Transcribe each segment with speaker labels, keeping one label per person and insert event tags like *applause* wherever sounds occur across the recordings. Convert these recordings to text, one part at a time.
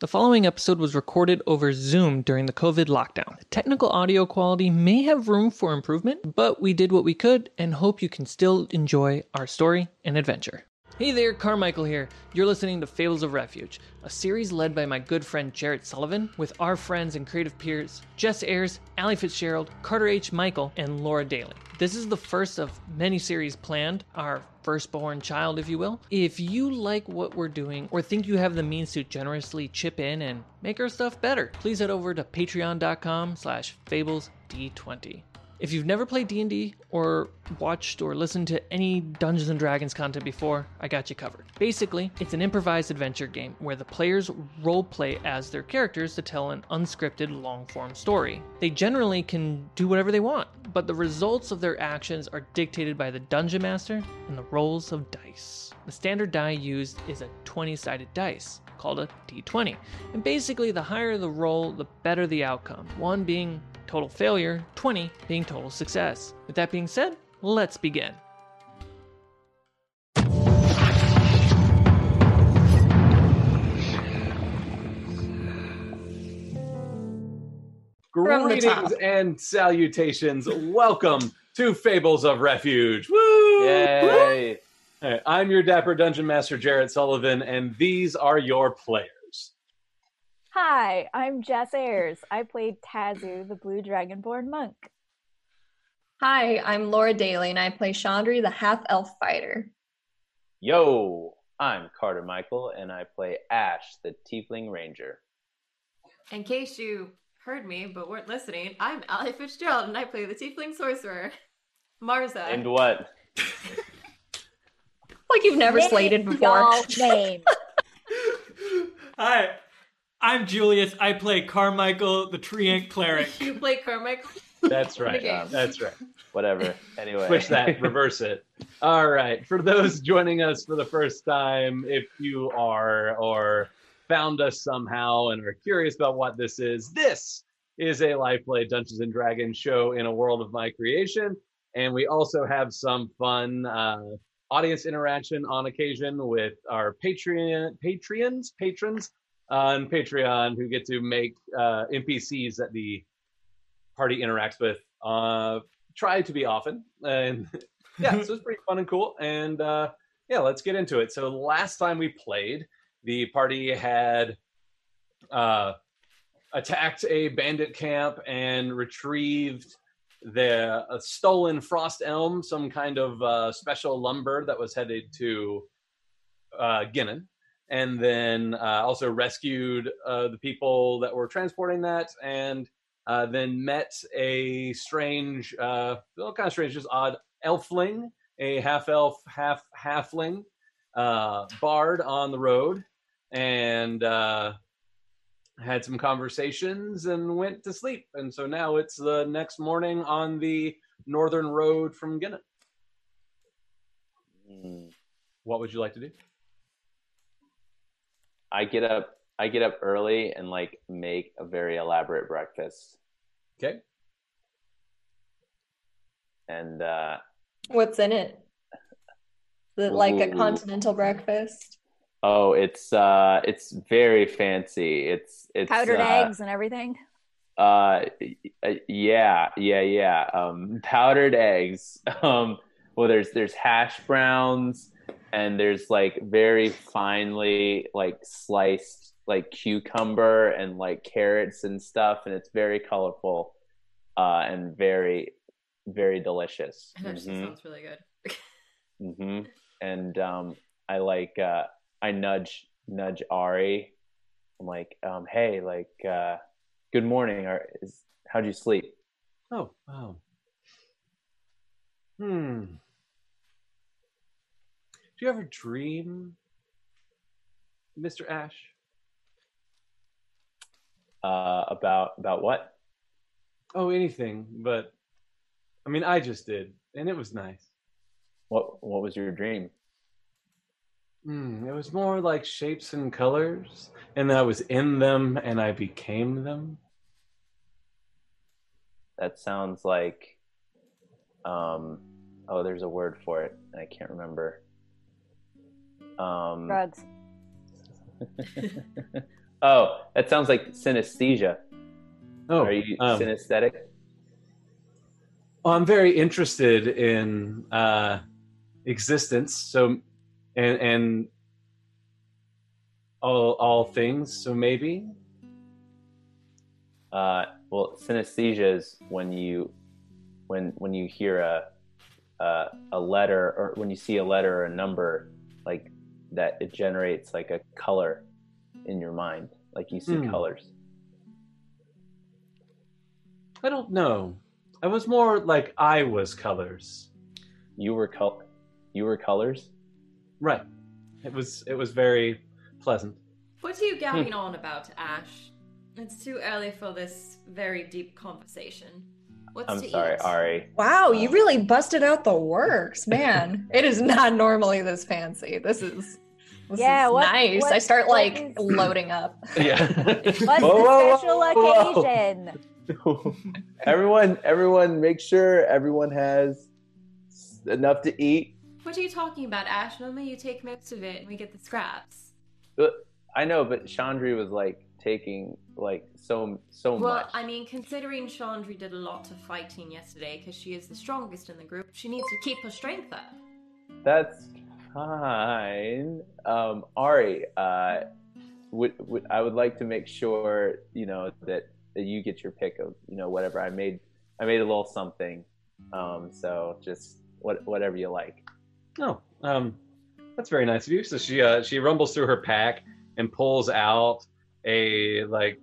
Speaker 1: The following episode was recorded over Zoom during the COVID lockdown. The technical audio quality may have room for improvement, but we did what we could and hope you can still enjoy our story and adventure. Hey there, Carmichael here. You're listening to Fables of Refuge, a series led by my good friend Jarrett Sullivan with our friends and creative peers Jess Ayers, Ali Fitzgerald, Carter H. Michael, and Laura Daly. This is the first of many series planned, our firstborn child, if you will. If you like what we're doing or think you have the means to generously chip in and make our stuff better, please head over to patreon.com slash fablesd20. If you've never played D&D or watched or listened to any Dungeons and Dragons content before, I got you covered. Basically, it's an improvised adventure game where the players role play as their characters to tell an unscripted long-form story. They generally can do whatever they want, but the results of their actions are dictated by the dungeon master and the rolls of dice. The standard die used is a 20-sided dice called a d20. And basically, the higher the roll, the better the outcome. 1 being total failure, 20 being total success. With that being said, let's begin.
Speaker 2: From the top.
Speaker 3: Greetings and salutations. Welcome to Fables of Refuge. Woo!
Speaker 2: Yay!
Speaker 3: All right, I'm your dapper dungeon master, Jarrett Sullivan, and these are your players.
Speaker 4: Hi, I'm Jess Ayers. I played Tazu, the blue dragonborn monk.
Speaker 5: Hi, I'm Laura Daly, and I play Chandri, the half elf fighter.
Speaker 2: Yo, I'm Carter Michael, and I play Ash, the Tiefling Ranger.
Speaker 6: In case you heard me but weren't listening, I'm Ali Fitzgerald and I play the Tiefling Sorcerer, Marza.
Speaker 2: And what? *laughs*
Speaker 5: Like you've never
Speaker 4: Name
Speaker 5: slated before.
Speaker 4: y'all's name. *laughs*
Speaker 1: Hi, I'm Julius. I play Carmichael, the Treant Cleric. *laughs*
Speaker 6: you play Carmichael.
Speaker 3: That's right.
Speaker 6: Okay.
Speaker 3: That's right.
Speaker 2: Whatever. Anyway.
Speaker 3: Switch that, *laughs* reverse it. All right. For those joining us for the first time, if you are or found us somehow and are curious about what this is, this is a live play Dungeons and Dragons show in a world of my creation. And we also have some fun uh, audience interaction on occasion with our Patreon patrons patrons on Patreon who get to make uh, NPCs that the party interacts with. Uh, try to be often, and *laughs* yeah, so it's pretty fun and cool. And uh, yeah, let's get into it. So last time we played, the party had uh, attacked a bandit camp and retrieved the a stolen frost elm, some kind of uh, special lumber that was headed to uh, Ginnon, and then uh, also rescued uh, the people that were transporting that, and uh, then met a strange, uh, well, kind of strange, just odd elfling, a half elf, half halfling uh, bard on the road, and uh, had some conversations and went to sleep. And so now it's the next morning on the northern road from Ginnon.
Speaker 2: Mm,
Speaker 3: What would you like to do?
Speaker 2: I get up. I get up early and like make a very elaborate breakfast,
Speaker 3: Okay.
Speaker 2: and uh,
Speaker 5: What's in it? Is it like a continental breakfast?
Speaker 2: oh, it's uh, it's very fancy. It's it's
Speaker 4: Powdered
Speaker 2: uh,
Speaker 4: eggs and everything.
Speaker 2: Uh, yeah, yeah, yeah. Um, powdered eggs. *laughs* Um, well, there's there's hash browns, and there's like very finely like sliced like cucumber and like carrots and stuff, and it's very colorful, uh, and very very delicious.
Speaker 6: That actually
Speaker 2: Mhm,
Speaker 6: sounds really good. *laughs*
Speaker 2: mm-hmm. And um, I like uh, I nudge nudge Ari. I'm like, um, hey, like, uh, good morning. Or is how'd you sleep?
Speaker 3: Oh, wow. Hmm. Do you ever dream, Mr. Ash?
Speaker 2: Uh, about about what?
Speaker 3: Oh, anything, but I mean, I just did, and it was nice.
Speaker 2: What what was your dream?
Speaker 3: Hmm, it was more like shapes and colors, and I was in them and I became them.
Speaker 2: That sounds like um oh there's a word for it and I can't remember. Um
Speaker 4: Drugs. *laughs*
Speaker 2: Oh, that sounds like synesthesia.
Speaker 3: Oh,
Speaker 2: Are you
Speaker 3: um,
Speaker 2: synesthetic?
Speaker 3: Well, I'm very interested in uh, existence, so and and all all things. So maybe
Speaker 2: Uh, well, synesthesia is when you when when you hear a a, a letter or when you see a letter or a number like that, it generates like a color in your mind, like you see
Speaker 3: Hmm.
Speaker 2: colors.
Speaker 3: I don't know. I was more like I was colors.
Speaker 2: You were col- you were colors.
Speaker 3: Right. It was it was very pleasant.
Speaker 6: What are you gabbing on about, Ash? It's too early for this very deep conversation. What's
Speaker 2: I'm
Speaker 6: to
Speaker 2: sorry,
Speaker 6: eat?
Speaker 2: Ari.
Speaker 5: Wow, you really busted out the works, man. *laughs* it is not normally this fancy. This is this
Speaker 4: Yeah,
Speaker 5: is
Speaker 4: what-
Speaker 5: nice.
Speaker 4: what-
Speaker 5: I start like
Speaker 4: is-
Speaker 5: loading up. *laughs*
Speaker 3: Yeah.
Speaker 4: What's
Speaker 2: Whoa,
Speaker 4: the *laughs* special
Speaker 2: whoa, whoa.
Speaker 4: occasion?
Speaker 2: everyone, everyone, make sure everyone has enough to eat.
Speaker 6: What are you talking about, Ash? Normally you take most of it and we get the scraps.
Speaker 2: Uh, I know, but Chandri was like taking like so so
Speaker 6: Well,
Speaker 2: much.
Speaker 6: Well, I mean, considering Chandri did a lot of fighting yesterday because she is the strongest in the group, she needs to keep her strength up.
Speaker 2: That's fine. Um, Ari, uh, would, would I would like to make sure you know that, that you get your pick of you know whatever I made. I made a little something. Um, so just what whatever you like.
Speaker 3: Oh, um, that's very nice of you. So she uh, she rumbles through her pack and pulls out a like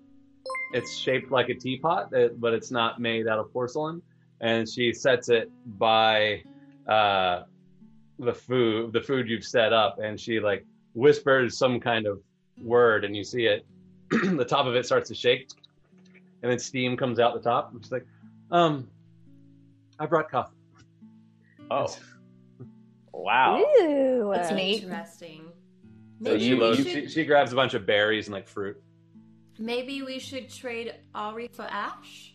Speaker 3: it's shaped like a teapot, but it's not made out of porcelain. And she sets it by uh, the food the food you've set up, and she like whispers some kind of word, and you see it. *clears throat* the top of it starts to shake, and then steam comes out the top. And she's like, "Um, I brought coffee."
Speaker 2: Oh, *laughs* wow.
Speaker 4: Ooh.
Speaker 5: That's neat.
Speaker 6: Interesting.
Speaker 2: So
Speaker 6: Maybe,
Speaker 3: She,
Speaker 2: you-
Speaker 6: we
Speaker 3: she, she grabs a bunch of berries and like fruit.
Speaker 6: Maybe we should trade Ari for Ash.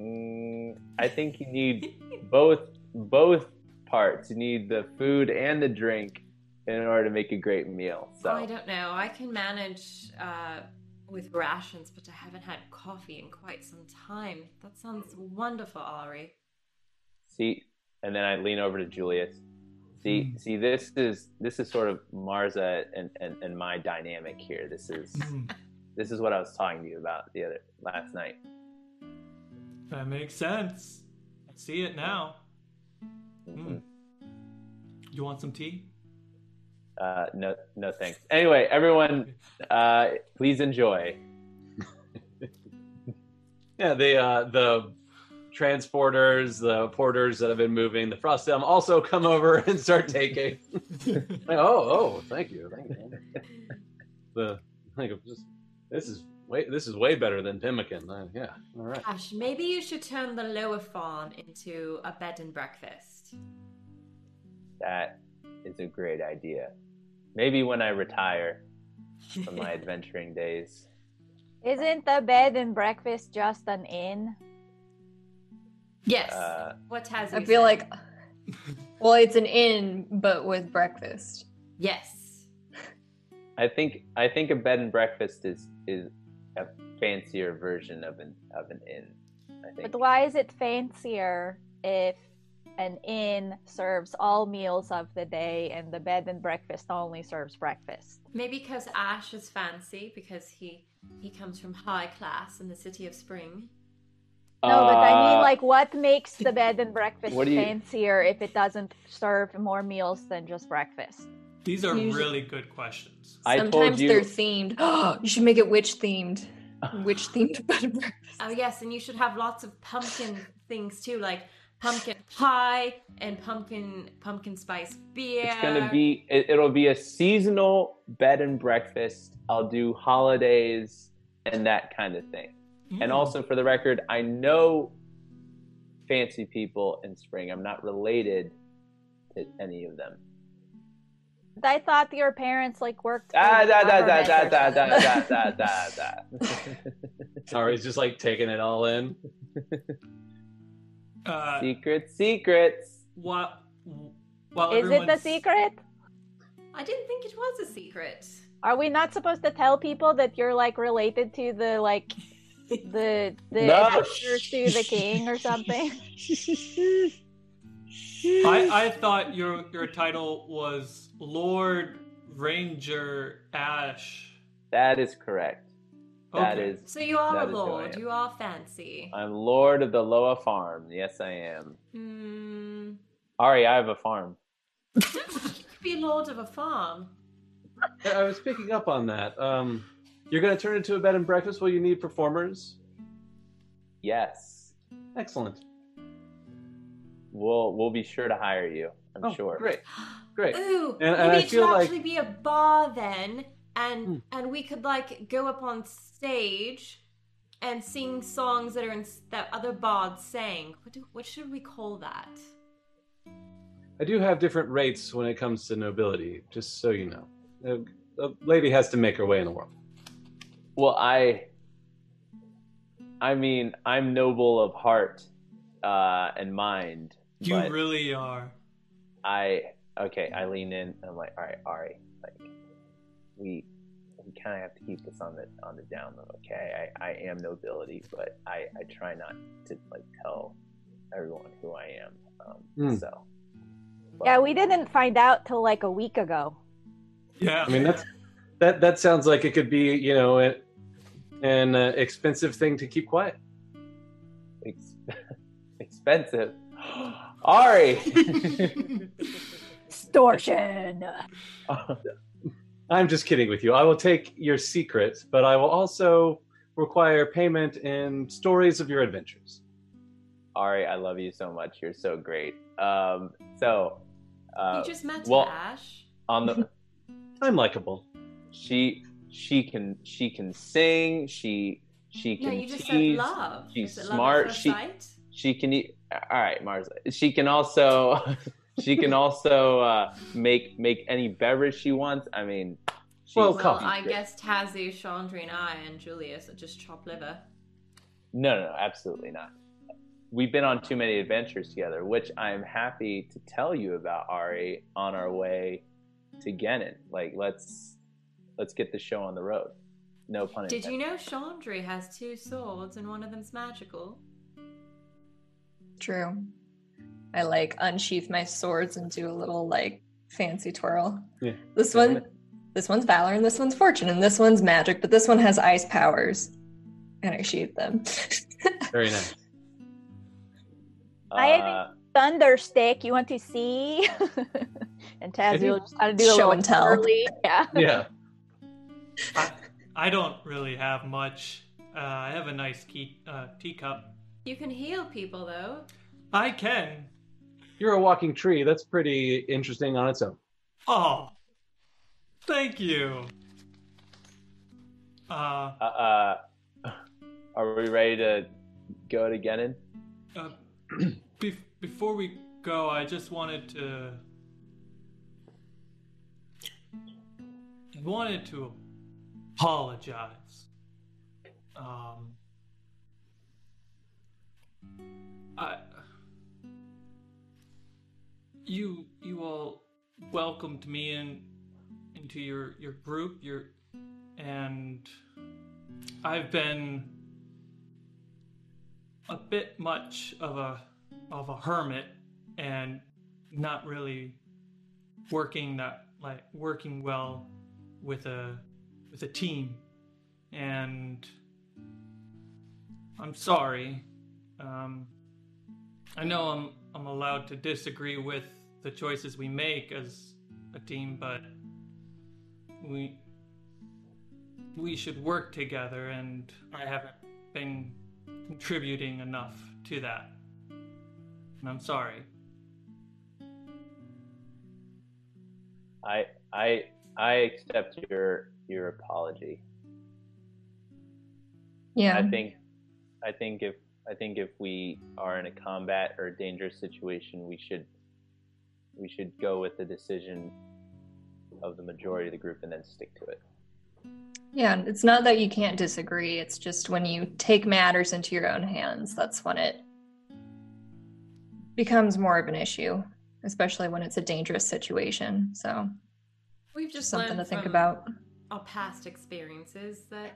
Speaker 2: Mm, I think you need both both parts. You need the food and the drink in order to make a great meal. So
Speaker 6: I don't know. I can manage uh, with rations, but I haven't had coffee in quite some time. That sounds wonderful, Ari.
Speaker 2: see, and then I lean over to Julius. See, see, this is this is sort of Marza and, and, and my dynamic here. This is
Speaker 1: Mm,
Speaker 2: this is what I was talking to you about the other last night.
Speaker 1: that makes sense. I see it now.
Speaker 2: Mhm.
Speaker 1: You want some tea?
Speaker 2: Uh, no, no thanks. Anyway, everyone, uh, please enjoy. *laughs*
Speaker 3: Yeah, the uh, the transporters, the porters that have been moving, the frost elm also come over *laughs* and start taking. *laughs* Like, oh, oh, thank you, thank you. The like just this is way this is way better than pemmican. Uh, yeah, all right.
Speaker 6: Ash, maybe you should turn the lower farm into a bed and breakfast.
Speaker 2: That is a great idea. Maybe when I retire from my *laughs* adventuring days.
Speaker 4: Isn't the bed and breakfast just an inn?
Speaker 6: Yes.
Speaker 2: Uh,
Speaker 6: what has
Speaker 5: it?
Speaker 6: I
Speaker 5: feel
Speaker 6: said?
Speaker 5: like well, it's an inn but with breakfast.
Speaker 6: yes.
Speaker 2: I think I think a bed and breakfast is is a fancier version of an of an inn. I think.
Speaker 4: But why is it fancier if an inn serves all meals of the day and the bed and breakfast only serves breakfast?
Speaker 6: Maybe because Ash is fancy because he he comes from high class in the city of Spring.
Speaker 4: No, but I mean,
Speaker 2: Uh,
Speaker 4: like, what makes the *laughs* bed and breakfast
Speaker 2: What you-
Speaker 4: fancier if it doesn't serve more meals than just breakfast?
Speaker 1: These are
Speaker 5: Usually-
Speaker 1: really good questions.
Speaker 2: I told
Speaker 5: Sometimes
Speaker 2: you-
Speaker 5: they're themed. *gasps* you should make it witch themed. *laughs* Witch themed bed and breakfast.
Speaker 6: Oh yes, and you should have lots of pumpkin things too, like pumpkin pie and pumpkin pumpkin spice beer.
Speaker 2: It's gonna be it, it'll be a seasonal bed and breakfast. I'll do holidays and that kind of thing. And
Speaker 1: Mm.
Speaker 2: also for the record, I know fancy people in spring. I'm not related to any of them.
Speaker 4: I thought your parents like worked. for
Speaker 2: Ah
Speaker 4: the
Speaker 2: da da da
Speaker 4: government
Speaker 2: da
Speaker 4: or
Speaker 2: da da da da da da. *laughs*
Speaker 3: Sorry, he's just like taking it all in. *laughs*
Speaker 1: Uh,
Speaker 2: Secrets, secrets.
Speaker 1: while, while
Speaker 4: Is it the secret?
Speaker 6: I didn't think it was a secret.
Speaker 4: Are we not supposed to tell people that you're like related to the like *laughs* the the
Speaker 2: No.
Speaker 4: advisors to the king or something? *laughs*
Speaker 1: I, I thought your your title was Lord Ranger Ash.
Speaker 2: That is correct. That
Speaker 1: Okay.
Speaker 2: is.
Speaker 6: So you are a
Speaker 2: is who I
Speaker 6: lord. You are fancy.
Speaker 2: I'm Lord of the Loa Farm. Yes, I am.
Speaker 6: Hmm.
Speaker 2: Ari, I have a farm. *laughs*
Speaker 6: you could be lord of a farm.
Speaker 3: I I was picking up on that. Um, you're going to turn it into a bed and breakfast. Will you need performers?
Speaker 2: Yes,
Speaker 3: Excellent.
Speaker 2: we'll we'll be sure to hire you. I'm
Speaker 3: oh,
Speaker 2: sure.
Speaker 3: Great. Great.
Speaker 6: Ooh,
Speaker 3: And- and
Speaker 6: maybe
Speaker 3: I
Speaker 6: it
Speaker 3: feel
Speaker 6: should
Speaker 3: like-
Speaker 6: actually be a bar then, and
Speaker 3: Hmm.
Speaker 6: and we could like go up on stage and sing songs that are in that other bards sang. What do, what should we call that?
Speaker 3: I do have different rates when it comes to nobility, just so you know. A, a lady has to make her way in the world.
Speaker 2: Well, I. I mean, I'm noble of heart uh, and mind.
Speaker 1: You really are.
Speaker 2: I okay. I lean in. And I'm like, all right, Ari, like we we kind of have to keep this on the on the down low. Okay, I, I am nobility, but I I try not to like tell everyone who I am. Um,
Speaker 3: Hmm.
Speaker 2: So
Speaker 4: yeah, we didn't find out till like a week ago.
Speaker 1: Yeah.
Speaker 3: I mean, that's that. That sounds like it could be, you know, a- an uh, expensive thing to keep quiet.
Speaker 2: ex- *laughs* expensive. Ari. *laughs*
Speaker 4: Extortion. *laughs*
Speaker 3: I'm just kidding with you. I will take your secret, but I will also require payment in stories of your adventures.
Speaker 2: Ari, I love you so much. You're so great. Um, so uh,
Speaker 6: you just met
Speaker 2: well-
Speaker 6: Ash.
Speaker 2: on the
Speaker 3: I'm likable.
Speaker 2: She she can she can sing. She she
Speaker 6: No,
Speaker 2: can
Speaker 6: you just
Speaker 2: tease.
Speaker 6: said love.
Speaker 2: she's
Speaker 6: Is it love
Speaker 2: smart,
Speaker 6: first
Speaker 2: she-
Speaker 6: sight?
Speaker 2: She can eat. All right, Mars. She can also *laughs* she can also uh, make make any beverage she wants. I mean, she's,
Speaker 3: Well,
Speaker 6: Well. I guess Tazu, Chandri, and I, and Julius are just chop liver.
Speaker 2: No, no, no, absolutely not. We've been on too many adventures together, which I'm happy to tell you about, Ari, on our way to Genin. Like, let's let's get the show on the road. No pun intended.
Speaker 6: Did you know Chandri has two swords and one of them's magical?
Speaker 5: True. I like unsheath my swords and do a little like fancy twirl.
Speaker 3: Yeah.
Speaker 5: This one, this one's valor and this one's fortune and this one's magic, but this one has ice powers, and I sheath them. *laughs*
Speaker 3: Very nice.
Speaker 4: I have a
Speaker 2: uh,
Speaker 4: thunder stick. you want to see? *laughs* and Taz
Speaker 3: Maybe
Speaker 4: will just kind of do a
Speaker 5: show
Speaker 4: little
Speaker 5: and tell.
Speaker 4: twirly. Yeah.
Speaker 3: Yeah.
Speaker 1: I, I don't really have much. Uh, I have a nice key, uh, teacup.
Speaker 6: You can heal people though.
Speaker 1: I can.
Speaker 3: You're a walking tree. That's pretty interesting on its own.
Speaker 1: Oh, thank you. Uh,
Speaker 2: uh, uh, are we ready to go to Genin?
Speaker 1: uh be- before we go, I just wanted to. I wanted to apologize. Um, I. You you all welcomed me in into your your group your and I've been a bit much of a of a hermit and not really working that like working well with a with a team and I'm sorry um, I know I'm I'm allowed to disagree with the choices we make as a team but we we should work together and I haven't been contributing enough to that. And I'm sorry.
Speaker 2: I I I accept your your apology.
Speaker 5: yeah.
Speaker 2: I think I think if I think if we are in a combat or a dangerous situation, we should we should go with the decision of the majority of the group and then stick to it.
Speaker 5: Yeah, it's not that you can't disagree. It's just when you take matters into your own hands, that's when it becomes more of an issue, especially when it's a dangerous situation. So,
Speaker 6: We've
Speaker 5: just
Speaker 6: just
Speaker 5: something to think
Speaker 6: from
Speaker 5: about.
Speaker 6: Our past experiences that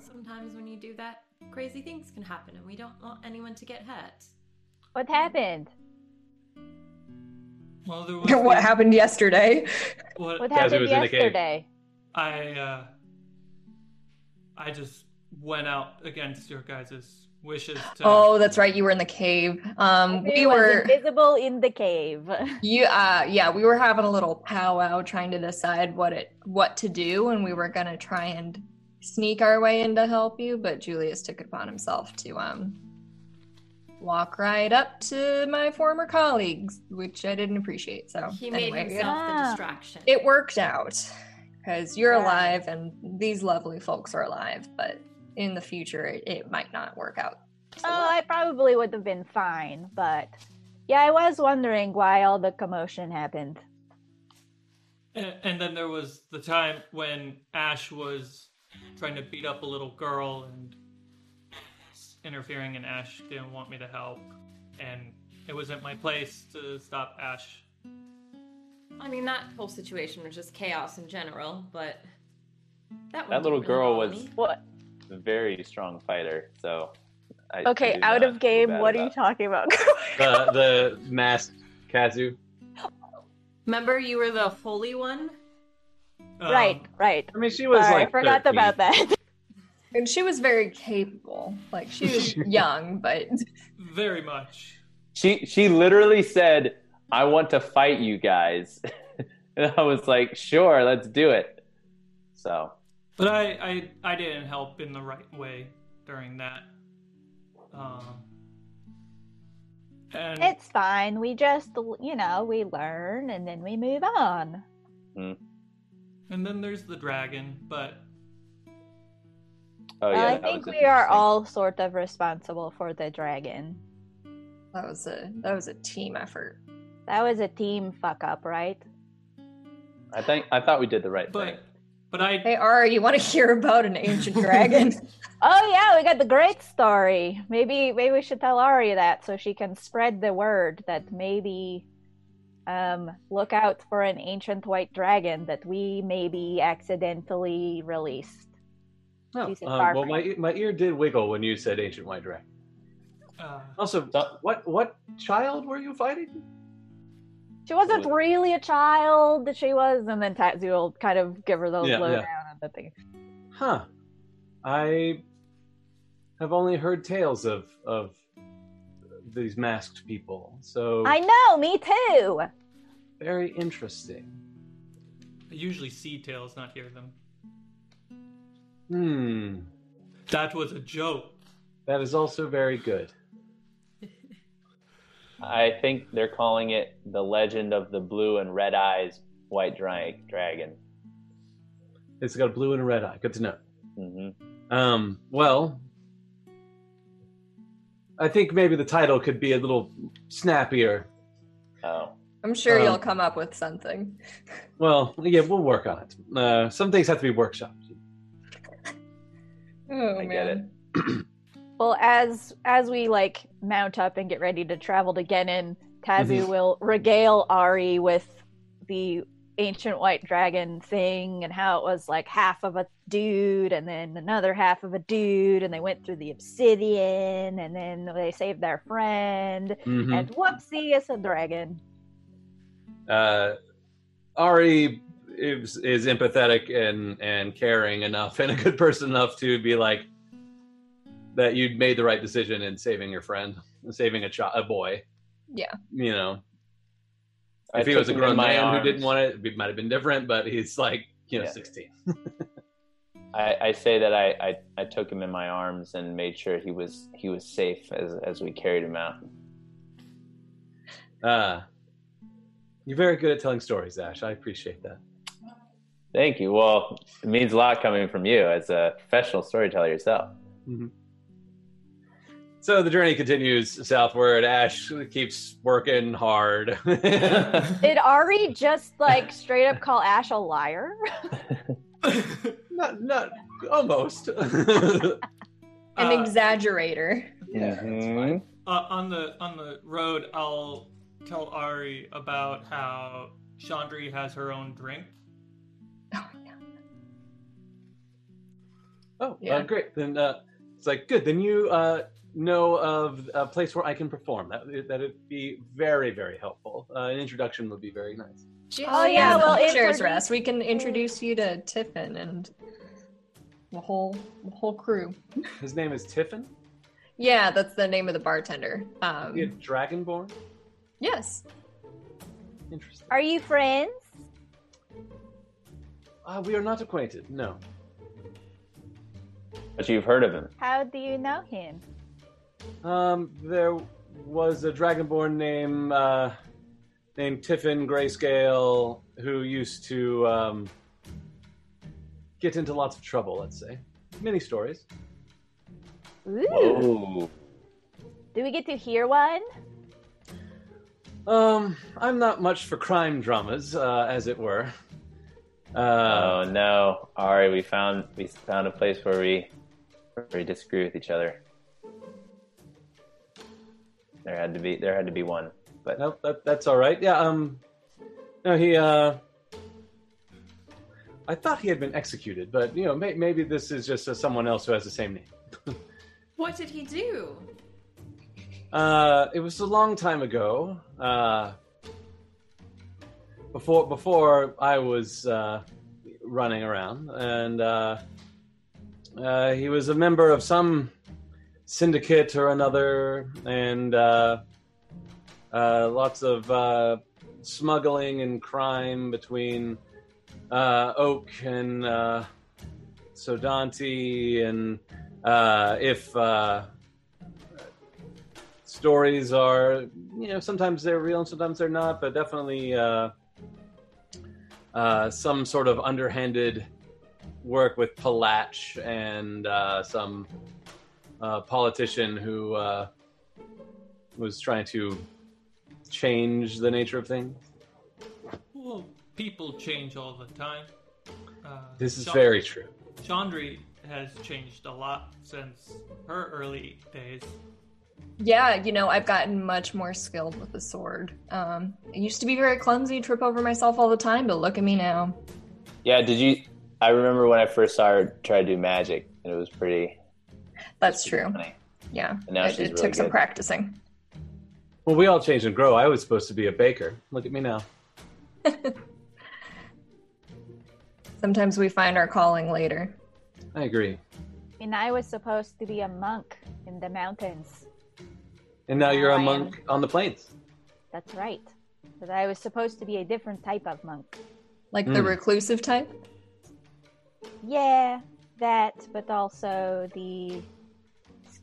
Speaker 6: sometimes when you do that, crazy things can happen, and we don't want anyone to get hurt.
Speaker 4: What happened?
Speaker 1: Well, there *laughs* was
Speaker 5: what
Speaker 1: the-
Speaker 5: happened yesterday?
Speaker 1: What,
Speaker 4: What happened
Speaker 3: was in the cave.
Speaker 4: yesterday?
Speaker 1: I uh, I just went out against your guys' wishes to.
Speaker 5: Oh, that's right. You were in the cave. Um, we were.
Speaker 4: invisible in the cave. *laughs*
Speaker 5: You, uh, yeah, we were having a little powwow trying to decide what it, what to do, and we were gonna try and sneak our way in to help you, but Julius took it upon himself to um walk right up to my former colleagues, which I didn't appreciate. So
Speaker 6: He made
Speaker 5: anyway,
Speaker 6: himself the
Speaker 4: Ah.
Speaker 6: distraction.
Speaker 5: it worked out because you're
Speaker 4: Yeah.
Speaker 5: alive and these lovely folks are alive, but in the future it, it might not work out. so
Speaker 4: Oh,
Speaker 5: well.
Speaker 4: I probably would have been fine, but yeah, I was wondering why all the commotion happened.
Speaker 1: And, and then there was the time when Ash was trying to beat up a little girl and interfering, and Ash didn't want me to help. And it wasn't my place to stop Ash.
Speaker 6: I mean, that whole situation was just chaos in general, but that,
Speaker 2: That little
Speaker 6: really
Speaker 2: girl was-
Speaker 6: me.
Speaker 4: What?
Speaker 2: A very strong fighter. So. I, I
Speaker 4: Okay,
Speaker 2: do
Speaker 4: out of game.
Speaker 2: bad
Speaker 4: What are you talking about?
Speaker 3: the *laughs* the masked Kazu.
Speaker 6: Remember, you were the holy one.
Speaker 4: right,
Speaker 1: Um,
Speaker 4: right.
Speaker 3: I mean, she was
Speaker 4: Sorry,
Speaker 3: like
Speaker 4: I forgot
Speaker 3: 13.
Speaker 4: about that. *laughs*
Speaker 5: and she was very capable. Like she was *laughs* young, but
Speaker 1: Very much.
Speaker 2: She she literally said, "I want to fight you guys," and I was like, "Sure, let's do it." So
Speaker 1: But I, I, I didn't help in the right way during that. Um, and
Speaker 4: it's fine. We just, you know, we learn and then we move on.
Speaker 1: and then there's the dragon, but
Speaker 2: oh
Speaker 4: Well,
Speaker 2: yeah,
Speaker 4: I think we are all sort of responsible for the dragon.
Speaker 5: that was a that was a team effort.
Speaker 4: That was a team fuck up, right?
Speaker 2: I think I thought we did the right thing.
Speaker 1: But but I
Speaker 5: Hey, Ara, you want to hear about an ancient dragon? *laughs*
Speaker 4: Oh yeah, we got the great story. Maybe maybe we should tell Ari that so she can spread the word that maybe um look out for an ancient white dragon that we maybe accidentally released.
Speaker 3: Oh,
Speaker 4: Decent
Speaker 3: um,
Speaker 4: far
Speaker 3: well, my e- my ear did wiggle when you said ancient white dragon.
Speaker 1: uh,
Speaker 3: Also, what what child were you fighting?
Speaker 4: She wasn't really a child, that she was, and then Tazu will kind of give her the
Speaker 3: Yeah,
Speaker 4: lowdown
Speaker 3: yeah.
Speaker 4: on the thing.
Speaker 3: Huh. I have only heard tales of of these masked people. So
Speaker 4: I know, me too.
Speaker 3: very interesting.
Speaker 1: I usually see tales, not hear them.
Speaker 3: Hmm.
Speaker 1: That was a joke.
Speaker 3: That is also very good.
Speaker 2: I think they're calling it the Legend of the Blue and Red Eyes White Dragon.
Speaker 3: It's got a blue and a red eye. Good to know.
Speaker 2: hmm
Speaker 3: Um, well, I think maybe the title could be a little snappier.
Speaker 2: Oh,
Speaker 5: I'm sure
Speaker 3: Um,
Speaker 5: you'll come up with something. *laughs*
Speaker 3: Well, yeah, we'll work on it. Uh, some things have to be workshopped.
Speaker 5: Oh
Speaker 2: I get
Speaker 5: man.
Speaker 2: it.
Speaker 4: Well, as as we like mount up and get ready to travel to Genin, Tazu
Speaker 3: Mhm.
Speaker 4: will regale Ari with the ancient white dragon thing and how it was like half of a dude and then another half of a dude and they went through the obsidian and then they saved their friend
Speaker 3: Mhm.
Speaker 4: and whoopsie it's a dragon
Speaker 3: uh, Ari is, is empathetic and and caring enough and a good person enough to be like that you'd made the right decision in saving your friend, saving a child, a boy.
Speaker 5: Yeah.
Speaker 3: You know,
Speaker 2: I
Speaker 3: if he was a grown
Speaker 2: my
Speaker 3: man who didn't want it, it might have been different. But he's like, you know,
Speaker 2: Yeah.
Speaker 3: sixteen. *laughs*
Speaker 2: I, I say that I, I, I took him in my arms and made sure he was he was safe as as we carried him out.
Speaker 3: Uh, you're very good at telling stories, Ash. I appreciate that.
Speaker 2: Thank you. Well, it means a lot coming from you as a professional storyteller yourself.
Speaker 3: So the journey continues southward. Ash keeps working hard. *laughs*
Speaker 4: did Ari just like straight up call Ash a liar *laughs*
Speaker 3: not, not almost. *laughs*
Speaker 5: An
Speaker 1: Uh,
Speaker 5: exaggerator.
Speaker 3: Yeah, that's fine.
Speaker 1: uh, on the on the road, I'll tell Ari about how Chandri has her own drink.
Speaker 5: Oh, no.
Speaker 3: Oh,
Speaker 5: Yeah.
Speaker 3: uh, great. Then uh, it's like good. Then you uh, know of a place where I can perform. That that'd be very very helpful. Uh, an introduction would be very nice.
Speaker 4: Oh, yeah, well,
Speaker 5: the
Speaker 4: if
Speaker 5: shares
Speaker 4: we're-
Speaker 5: rest. We can introduce you to Tiffin and the whole the whole crew. *laughs*
Speaker 3: His name is Tiffin.
Speaker 5: Yeah, that's the name of the bartender. Um,
Speaker 3: He Dragonborn.
Speaker 5: Yes.
Speaker 3: Interesting.
Speaker 4: Are you friends?
Speaker 3: Uh, we are not acquainted. No.
Speaker 2: But you've heard of him.
Speaker 4: How do you know him?
Speaker 3: Um, there was a dragonborn named uh, named Tiffin Grayscale who used to um, get into lots of trouble. Let's say many stories.
Speaker 4: Ooh.
Speaker 2: Oh,
Speaker 4: Do we get to hear one?
Speaker 3: Um, I'm not much for crime dramas, uh, as it were.
Speaker 2: oh
Speaker 3: Uh,
Speaker 2: no, Ari, we found we found a place where we where we disagree with each other. There had to be there had to be one, but
Speaker 3: no, that, that's all right. Yeah. Um, no, he. Uh, I thought he had been executed, but you know, may, maybe this is just uh, someone else who has the same name. *laughs*
Speaker 6: What did he do?
Speaker 3: Uh, it was a long time ago. Uh, before before I was uh, running around, and uh, uh, he was a member of some syndicate or another, and uh, uh, lots of uh, smuggling and crime between uh, Oak and uh, Sodanti, and uh, if. Uh, stories are you know sometimes they're real and sometimes they're not but definitely some sort of underhanded work with Palach and some uh, politician who uh, was trying to change the nature of things
Speaker 1: Well, people change all the time. Uh,
Speaker 3: this is
Speaker 1: Chan-
Speaker 3: very true
Speaker 1: Chandri has changed a lot since her early days.
Speaker 5: Yeah, you know, I've gotten much more skilled with the sword. Um, I used to be very clumsy, trip over myself all the time, but look at me now.
Speaker 2: yeah. Did you? I remember when I first saw her try to do magic, and it was pretty.
Speaker 5: That's true.
Speaker 2: funny.
Speaker 5: Yeah,
Speaker 2: And now
Speaker 5: it,
Speaker 2: she's
Speaker 5: it
Speaker 2: really
Speaker 5: took some
Speaker 2: good.
Speaker 5: practicing.
Speaker 3: well we all change and grow i was supposed to be a baker look at me now *laughs*
Speaker 5: Sometimes we find our calling later.
Speaker 3: i agree
Speaker 4: And I was supposed to be a monk in the mountains.
Speaker 3: and now you're
Speaker 4: Now
Speaker 3: a
Speaker 4: I am.
Speaker 3: monk on the plains
Speaker 4: That's right. But I was supposed to be a different type of monk.
Speaker 5: Like the
Speaker 3: Mm.
Speaker 5: reclusive type?
Speaker 4: Yeah, that, but also the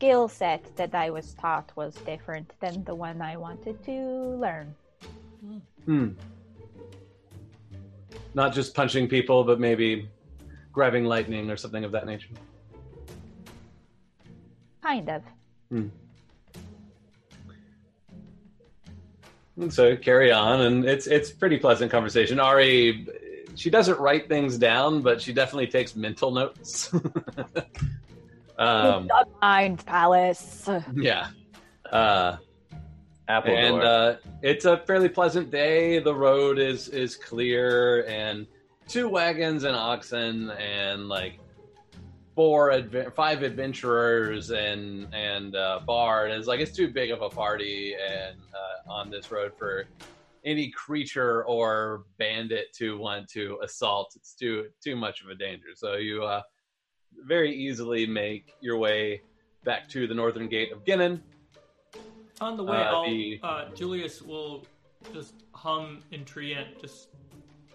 Speaker 4: skill set that I was taught was different than the one I wanted to learn.
Speaker 3: Hmm. Not just punching people, but maybe grabbing lightning or something of that nature.
Speaker 4: Kind of.
Speaker 3: And so carry on, and it's it's pretty pleasant conversation. Ari, she doesn't write things down, but she definitely takes mental notes. *laughs* um,
Speaker 4: the Mind Palace.
Speaker 3: yeah. Uh,
Speaker 2: Apple
Speaker 3: and uh, it's a fairly pleasant day. The road is is clear, and two wagons and oxen, and like four, adve- five adventurers, and and uh, bard. It's like it's too big of a party, and uh, on this road for any creature or bandit to want to assault. It's too too much of a danger. So you uh, very easily make your way back to the northern gate of Ginnon.
Speaker 1: On the way,
Speaker 3: Uh,
Speaker 1: I'll,
Speaker 3: the-
Speaker 1: uh, Julius will just hum in Treant, just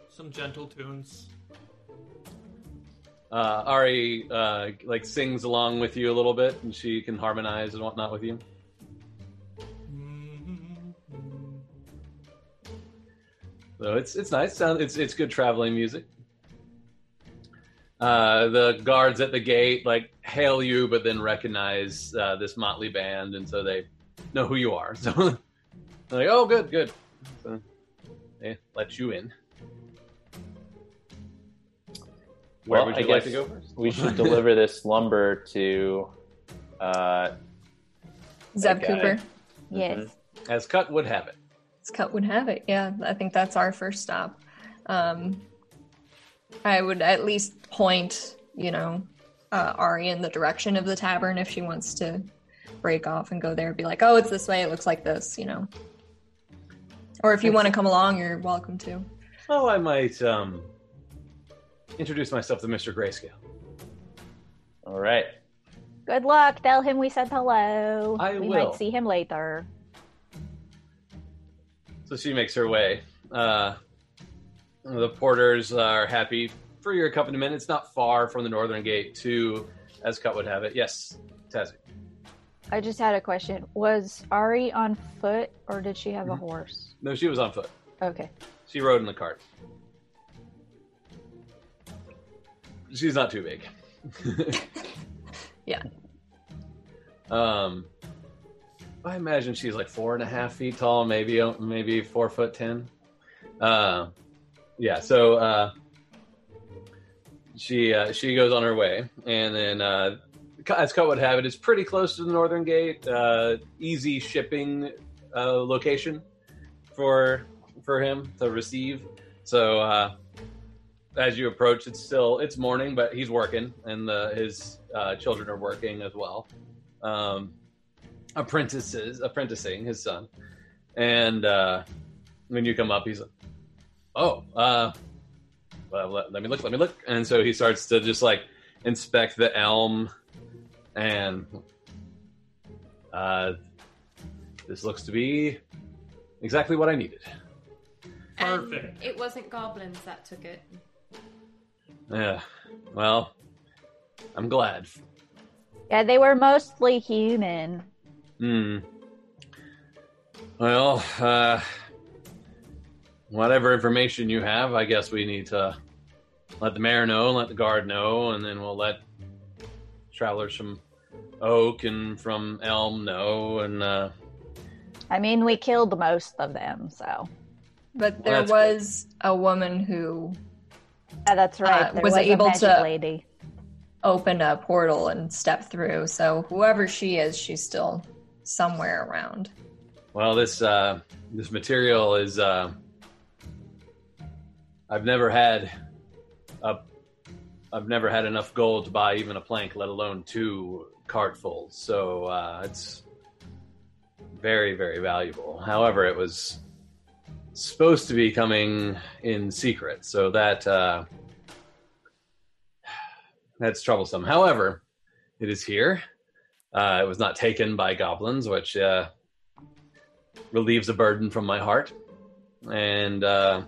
Speaker 1: some gentle tunes.
Speaker 3: uh, Ari uh, like sings along with you a little bit, and she can harmonize and whatnot with you. So it's it's nice. Sound it's it's good traveling music. Uh, the guards at the gate like hail you, but then recognize uh, this motley band, and so they know who you are. *laughs* So they're like, "Oh, good, good." So they let you in. Where
Speaker 2: Well,
Speaker 3: would
Speaker 2: I
Speaker 3: you like to go first?
Speaker 2: we should *laughs* deliver this lumber to. Uh,
Speaker 5: Zeb
Speaker 2: Okay.
Speaker 5: Cooper.
Speaker 4: Yes.
Speaker 3: As Cut would have it.
Speaker 5: As Cut would have it. Yeah, I think that's our first stop. Um, I would at least point, you know, uh, Ari in the direction of the tavern if she wants to break off and go there. Be like, oh, it's this way. It looks like this, you know. Or if you want to come along, you're welcome to.
Speaker 3: Oh, I might um, introduce myself to Mr. Grayscale.
Speaker 2: All right.
Speaker 4: Good luck. Tell him we said hello.
Speaker 3: I
Speaker 4: we
Speaker 3: will.
Speaker 4: might see him later.
Speaker 3: So she makes her way. Uh, the porters are happy for your accompaniment. It's not far from the northern gate to, as Cut would have it. Yes, Tazzy.
Speaker 4: I just had a question. Was Ari on foot or did she have a horse?
Speaker 3: No, she was on foot.
Speaker 4: Okay.
Speaker 3: She rode in the cart. She's not too big. *laughs*
Speaker 5: Yeah.
Speaker 3: Um, I imagine she's like four and a half feet tall, maybe maybe four foot ten. Uh, yeah. So uh, she uh, she goes on her way, and then uh, as Cut would have it, it's pretty close to the northern gate. Uh, easy shipping uh, location for for him to receive. So uh, as you approach, it's still it's morning, but he's working, and the, his uh, children are working as well. Um, apprentices apprenticing his son, and uh, when you come up, he's like, "Oh, uh, well, let, let me look, let me look," and so he starts to just like inspect the elm, and uh, this looks to be exactly what I needed.
Speaker 6: And
Speaker 1: Perfect.
Speaker 6: it wasn't goblins that took it.
Speaker 3: Yeah. Well, I'm glad.
Speaker 4: Yeah, they were mostly human.
Speaker 3: Hmm. Well, uh, whatever information you have, I guess we need to let the mayor know, let the guard know, and then we'll let travelers from Oak and from Elm know. And uh,
Speaker 4: I mean, we killed most of them, so.
Speaker 5: But there
Speaker 3: that's
Speaker 5: was a woman who
Speaker 4: Yeah, that's right.
Speaker 5: Uh,
Speaker 4: there
Speaker 5: was
Speaker 4: was,
Speaker 5: able
Speaker 4: a
Speaker 5: to-
Speaker 4: lady.
Speaker 5: opened a portal and step through. So whoever she is, she's still somewhere around.
Speaker 3: well, this uh, this material is. Uh, I've never had a. I've never had enough gold to buy even a plank, let alone two cartfuls. So uh, it's very, very valuable. However, it was supposed to be coming in secret, so that uh, that's troublesome. However, it is here. Uh, it was not taken by goblins, which uh, relieves a burden from my heart, and uh,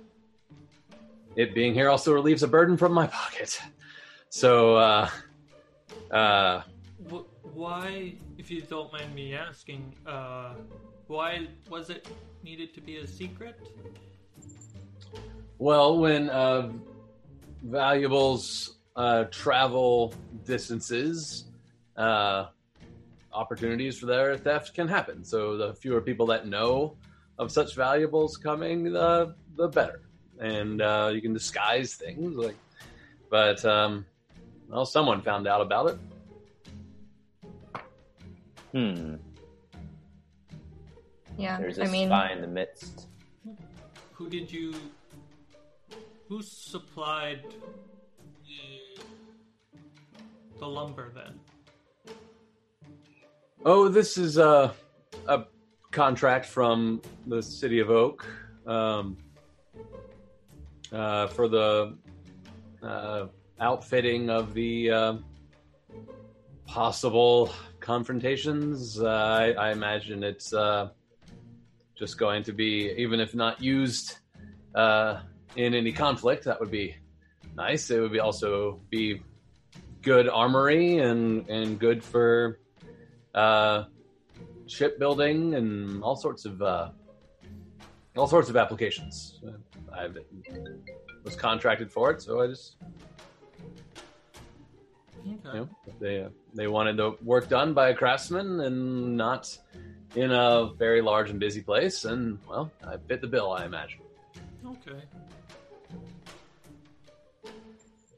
Speaker 3: it being here also relieves a burden from my pocket. So, uh, uh,
Speaker 1: Wh- Why, if you don't mind me asking, uh, why was it needed to be a secret?
Speaker 3: well, when uh, valuables uh, travel distances, uh, opportunities for their theft can happen. So, the fewer people that know of such valuables coming, the the better. And uh, you can disguise things, like, but um, well, someone found out about it.
Speaker 2: Hmm.
Speaker 5: Yeah,
Speaker 2: There's a
Speaker 5: I mean,
Speaker 2: spy in the midst.
Speaker 1: Who did you? Who supplied the, the lumber then?
Speaker 3: Oh, this is a a contract from the city of Oak um, uh, for the uh, outfitting of the uh, possible confrontations. Uh, I, I imagine it's uh, just going to be, even if not used uh, in any conflict, that would be nice. It would be also be good armory and and good for shipbuilding and all sorts of all sorts of applications. I was contracted for it, so I just you know they uh, they wanted the work done by a craftsman and not in a very large and busy place, and well, I fit the bill, I imagine.
Speaker 1: Okay.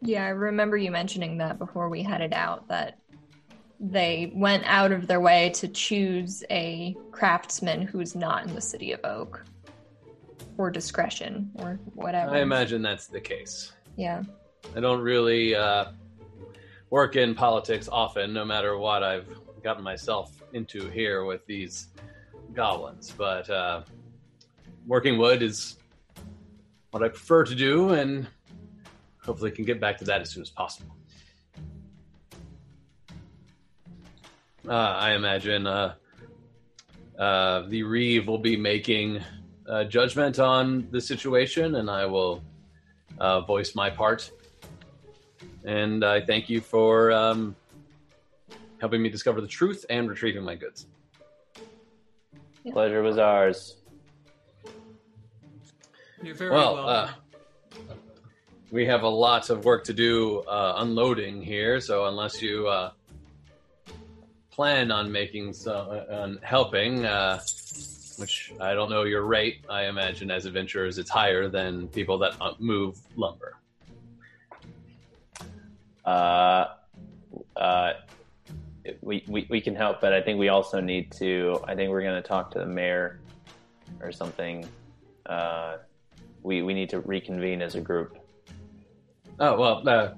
Speaker 5: yeah, I remember you mentioning that before we headed out that they went out of their way to choose a craftsman who's not in the city of Oak for discretion or whatever.
Speaker 3: I imagine that's the case.
Speaker 5: Yeah.
Speaker 3: I don't really uh, work in politics often, no matter what I've gotten myself into here with these goblins. But uh, working wood is what I prefer to do, and hopefully can get back to that as soon as possible. Uh, I imagine uh, uh, the Reeve will be making uh, judgment on the situation, and I will uh, voice my part. And I thank you for um, helping me discover the truth and retrieving my goods.
Speaker 2: Pleasure was ours.
Speaker 1: You're very
Speaker 3: Well,
Speaker 1: well.
Speaker 3: uh, we have a lot of work to do uh, unloading here, so unless you uh, plan on making some, uh, on helping, uh, which I don't know your rate, I imagine as adventurers it's higher than people that uh, move lumber.
Speaker 2: Uh, uh, we, we we can help, but I think we also need to. I think we're going to talk to the mayor or something. Uh, we we need to reconvene as a group.
Speaker 3: Oh well, uh,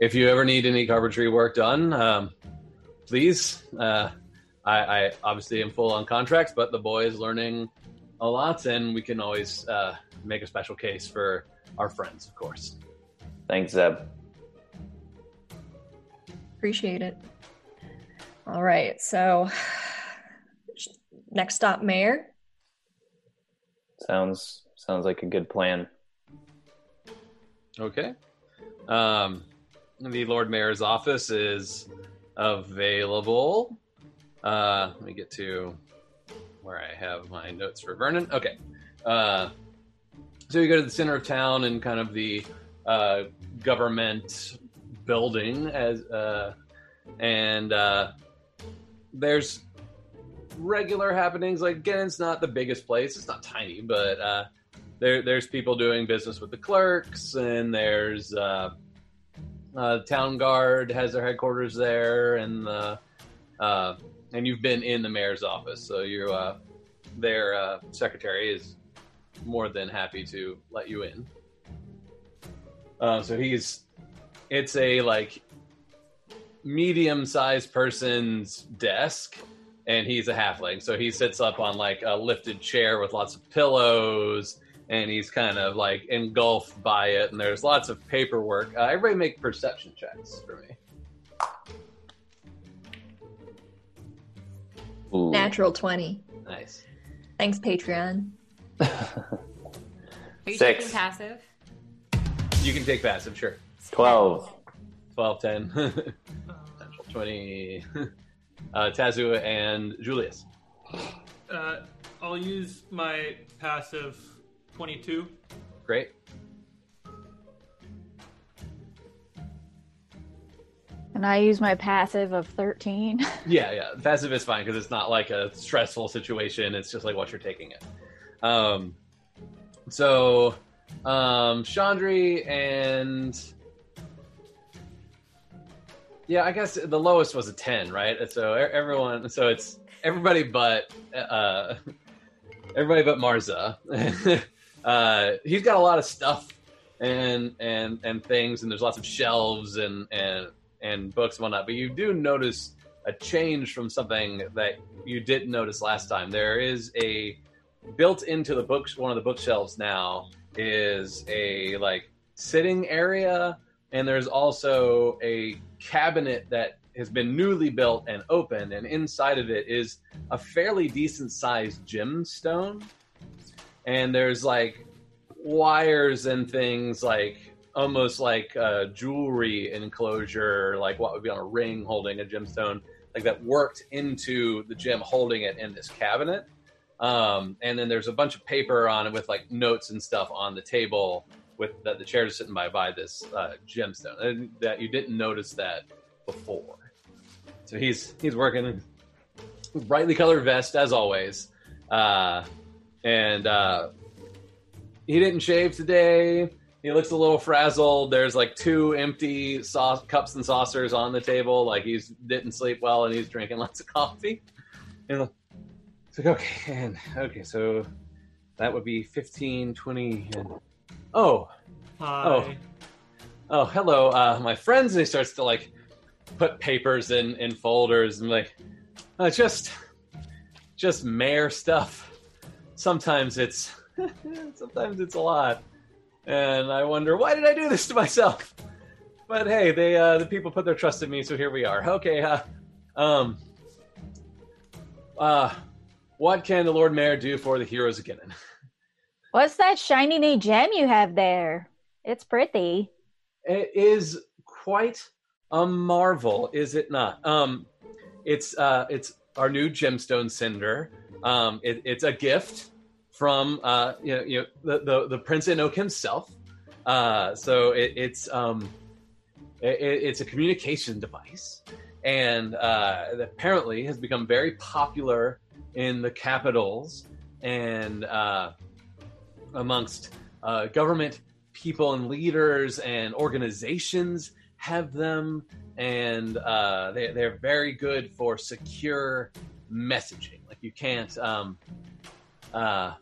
Speaker 3: if you ever need any carpentry work done, um, please. Uh, I, I obviously am full on contracts, but the boy is learning a lot, and we can always uh, make a special case for our friends, of course.
Speaker 2: Thanks, Zeb.
Speaker 5: Appreciate it. All right, so next stop, Mayor.
Speaker 2: Sounds sounds like a good plan.
Speaker 3: Okay. Um, the Lord Mayor's office is available. Uh, let me get to where I have my notes for Vernon. Okay. Uh, so you go to the center of town and kind of the uh, government building as uh, and uh, there's regular happenings. Like again, it's not the biggest place. It's not tiny, but uh, there there's people doing business with the clerks, and there's uh, uh, town guard has their headquarters there, and the uh, and you've been in the mayor's office, so you uh, their uh, secretary is more than happy to let you in. Uh, so he's it's a like medium sized person's desk and he's a halfling. So he sits up on like a lifted chair with lots of pillows and he's kind of like engulfed by it and there's lots of paperwork. Uh, everybody make perception checks for me
Speaker 2: Ooh.
Speaker 5: Natural 20.
Speaker 3: nice
Speaker 5: Thanks, Patreon.
Speaker 6: Are you
Speaker 2: Six.
Speaker 6: taking passive?
Speaker 3: you can take passive sure
Speaker 2: Twelve.
Speaker 3: 12 10 *laughs* Natural 20 *laughs* uh, tazu and julius
Speaker 1: Uh, I'll use my passive 22.
Speaker 3: great
Speaker 4: And I use my passive of 13. *laughs*
Speaker 3: Yeah, yeah. Passive is fine because it's not like a stressful situation. It's just like what you're taking it. Um, so, um, Chandri and yeah, I guess the lowest was a ten, right? So everyone, so it's everybody but uh, *laughs* everybody but Marza. *laughs* uh, he's got a lot of stuff and and and things, and there's lots of shelves and and and books and whatnot. But you do notice a change from something that you didn't notice last time. There is a built into the books one of the bookshelves now is a like sitting area and there's also a cabinet that has been newly built and opened and inside of it is a fairly decent sized gemstone and there's like wires and things like almost like a jewelry enclosure like what would be on a ring holding a gemstone like that worked into the gem holding it in this cabinet. Um, and then there's a bunch of paper on it with like notes and stuff on the table with that the chair are sitting by by this uh, gemstone. And that you didn't notice that before. So he's he's working with brightly colored vest as always. Uh, and uh, he didn't shave today he looks a little frazzled. There's like two empty sauce cups and saucers on the table. Like he's didn't sleep well and he's drinking *laughs* lots of coffee. And it's like okay and okay so that would be 15 20 and oh.
Speaker 1: Hi.
Speaker 3: oh. Hello. Uh my friends and he starts to like put papers in in folders and like uh, just just mayor stuff. Sometimes it's *laughs* sometimes it's a lot, and I wonder why did I do this to myself. But hey, they uh, the people put their trust in me, so here we are. Okay, uh, um, uh, what can the Lord Mayor do for the heroes again?
Speaker 4: What's that shiny new gem you have there? It's pretty.
Speaker 3: It is quite a marvel, is it not? Um, it's uh, it's our new gemstone sender. Um, it, it's a gift from uh, you know, you know the, the the Prince Enoch himself. Uh, so it, it's um, it, it's a communication device, and uh, apparently has become very popular in the capitals and uh, amongst uh, government people and leaders and organizations have them, and uh, they, they're very good for secure messaging. Like you can't. Um, uh,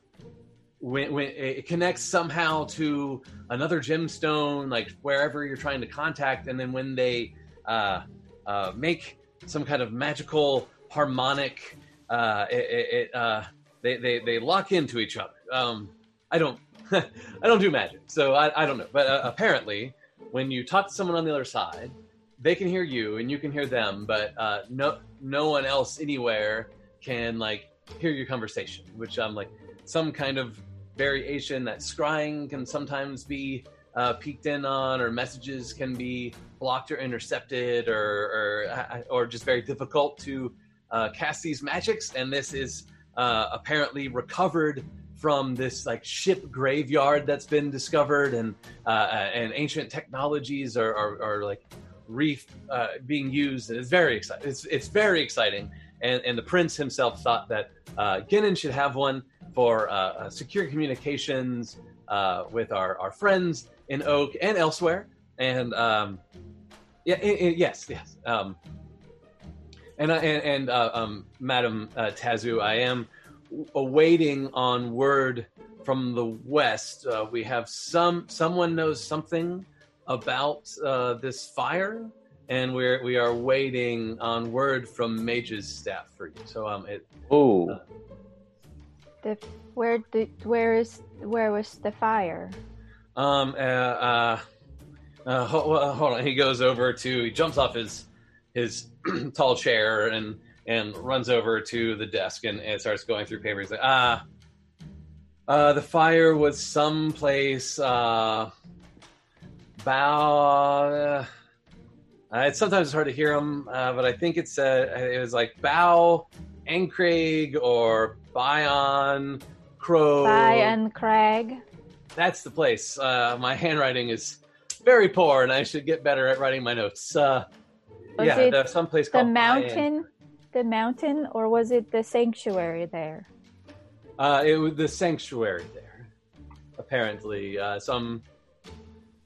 Speaker 3: when, when it connects somehow to another gemstone, like wherever you're trying to contact, and then when they uh, uh, make some kind of magical harmonic, uh, it, it uh, they, they they lock into each other. Um, I don't *laughs* I don't do magic, so I, I don't know. But uh, apparently, when you talk to someone on the other side, they can hear you and you can hear them, but uh, no no one else anywhere can like hear your conversation. Which I'm like some kind of variation that scrying can sometimes be uh, peeked in on, or messages can be blocked or intercepted, or or, or just very difficult to uh, cast these magics. And this is uh, apparently recovered from this like ship graveyard that's been discovered, and uh, and ancient technologies are, are, are like reef uh, being used. And it's very exciting. It's it's very exciting. And, and the prince himself thought that uh, should have one for uh, uh, secure communications uh, with our, our friends in Oak and elsewhere. And um, yeah, it, it, yes, yes. Um, and and, and uh, um, Madam uh, Tazu, I am awaiting on word from the west. Uh, we have some someone knows something about this fire, and we're we are waiting on word from Mage's staff for you. So um, it.
Speaker 2: Oh.
Speaker 4: The where the where is where was the fire?
Speaker 3: Um. Uh. uh, uh hold, hold on. He goes over to. He jumps off his his *clears throat* tall chair and and runs over to the desk and, and starts going through papers. Like, ah, uh, the fire was someplace. Uh, bow. Uh, it's sometimes hard to hear them, uh, but I think it's uh, it was like Bow Ancraig or Bion Crow.
Speaker 4: Bion Craig.
Speaker 3: That's the place. Uh, my *laughs* handwriting is very poor, and I should get better at writing my notes. Uh,
Speaker 4: was
Speaker 3: yeah, there's some place called the
Speaker 4: mountain, the mountain, or was it the sanctuary there?
Speaker 3: Uh, it was the sanctuary there. Apparently, uh, some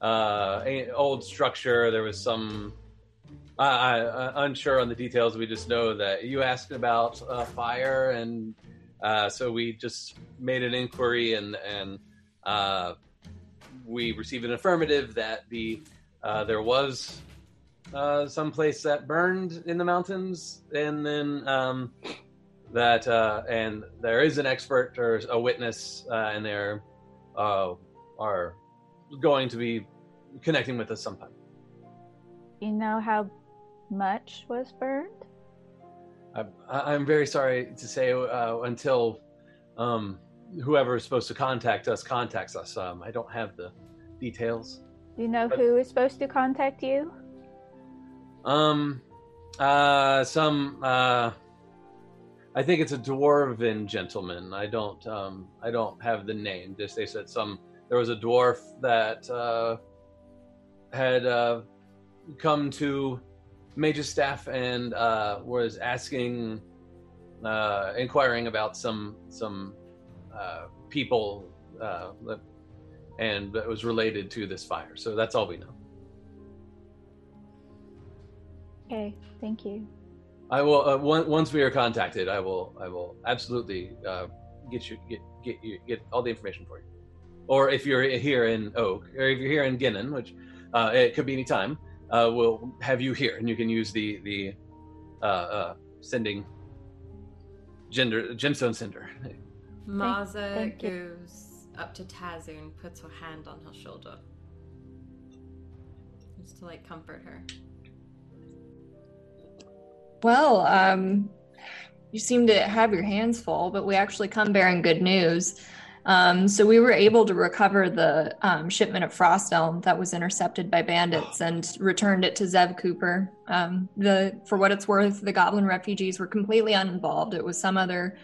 Speaker 3: uh, old structure. There was some. I, I, unsure on the details. We just know that you asked about uh, fire, and uh, so we just made an inquiry, and and uh, we received an affirmative that the uh, there was uh, some place that burned in the mountains, and then um, that uh, and there is an expert or a witness, uh, and they're uh, are going to be connecting with us sometime.
Speaker 4: You know how much was burned?
Speaker 3: I, am very sorry to say uh, until um, whoever is supposed to contact us contacts us. Um, I don't have the details.
Speaker 4: Do you know
Speaker 3: But-
Speaker 4: who is supposed to contact you?
Speaker 3: Um, uh, some, uh, I think it's a dwarven gentleman. I don't, um, I don't have the name. Just they said some. There was a dwarf that uh, had uh, come to Mage's staff and uh, was asking, uh, inquiring about some some uh, people, uh, that- and it was related to this fire. So that's all we know.
Speaker 4: Okay, thank you.
Speaker 3: I will uh, on- once we are contacted. I will I will absolutely uh, get you get get you get all the information for you. Or if you're here in Oak, or if you're here in Ginnon, which uh, it could be any time, uh, we'll have you here, and you can use the the uh, uh, sending gender gemstone sender.
Speaker 6: Maza goes up to Tazu and puts her hand on her shoulder. Just to like comfort her.
Speaker 5: Well, um, you seem to have your hands full, but we actually come bearing good news. Um, so we were able to recover the um, shipment of frost elm that was intercepted by bandits and returned it to Zev Cooper. Um, the for what it's worth, the Goblin refugees were completely uninvolved. It was some other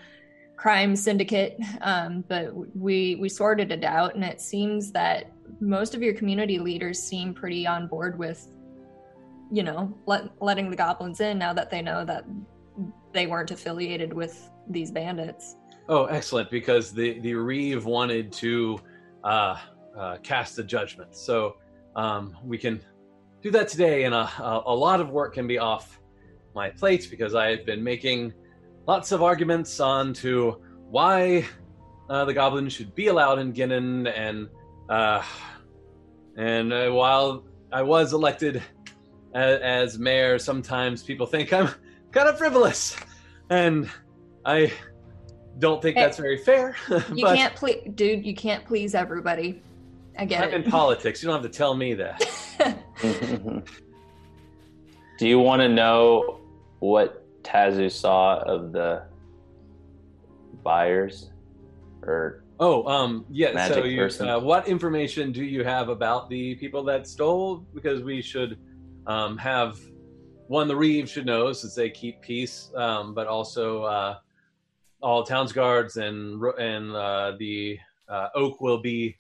Speaker 5: crime syndicate, um, but we we sorted it out, and it seems that most of your community leaders seem pretty on board with, you know, let, letting the goblins in now that they know that they weren't affiliated with these bandits.
Speaker 3: Oh, excellent! Because the the Reeve wanted to uh, uh, cast a judgment, so um, we can do that today, and a, a, lot of work can be off my plate because I have been making lots of arguments on to why uh, the goblins should be allowed in Ginnon, and uh, and uh, while I was elected as, as mayor, sometimes people think I'm kind of frivolous, and I don't think
Speaker 5: Hey,
Speaker 3: that's very fair. *laughs*
Speaker 5: You
Speaker 3: but
Speaker 5: can't please, dude. You can't please everybody. I get
Speaker 3: I'm in politics. You don't have to tell me that. *laughs* *laughs*
Speaker 2: Do you want to know what Tazu saw of the buyers? Or
Speaker 3: Oh, um, yeah. so you, uh, what information do you have about the people that stole? Because we should um, have one. The Reeve should know since they keep peace, um, but also uh, all towns guards and and uh, the uh, Oak will be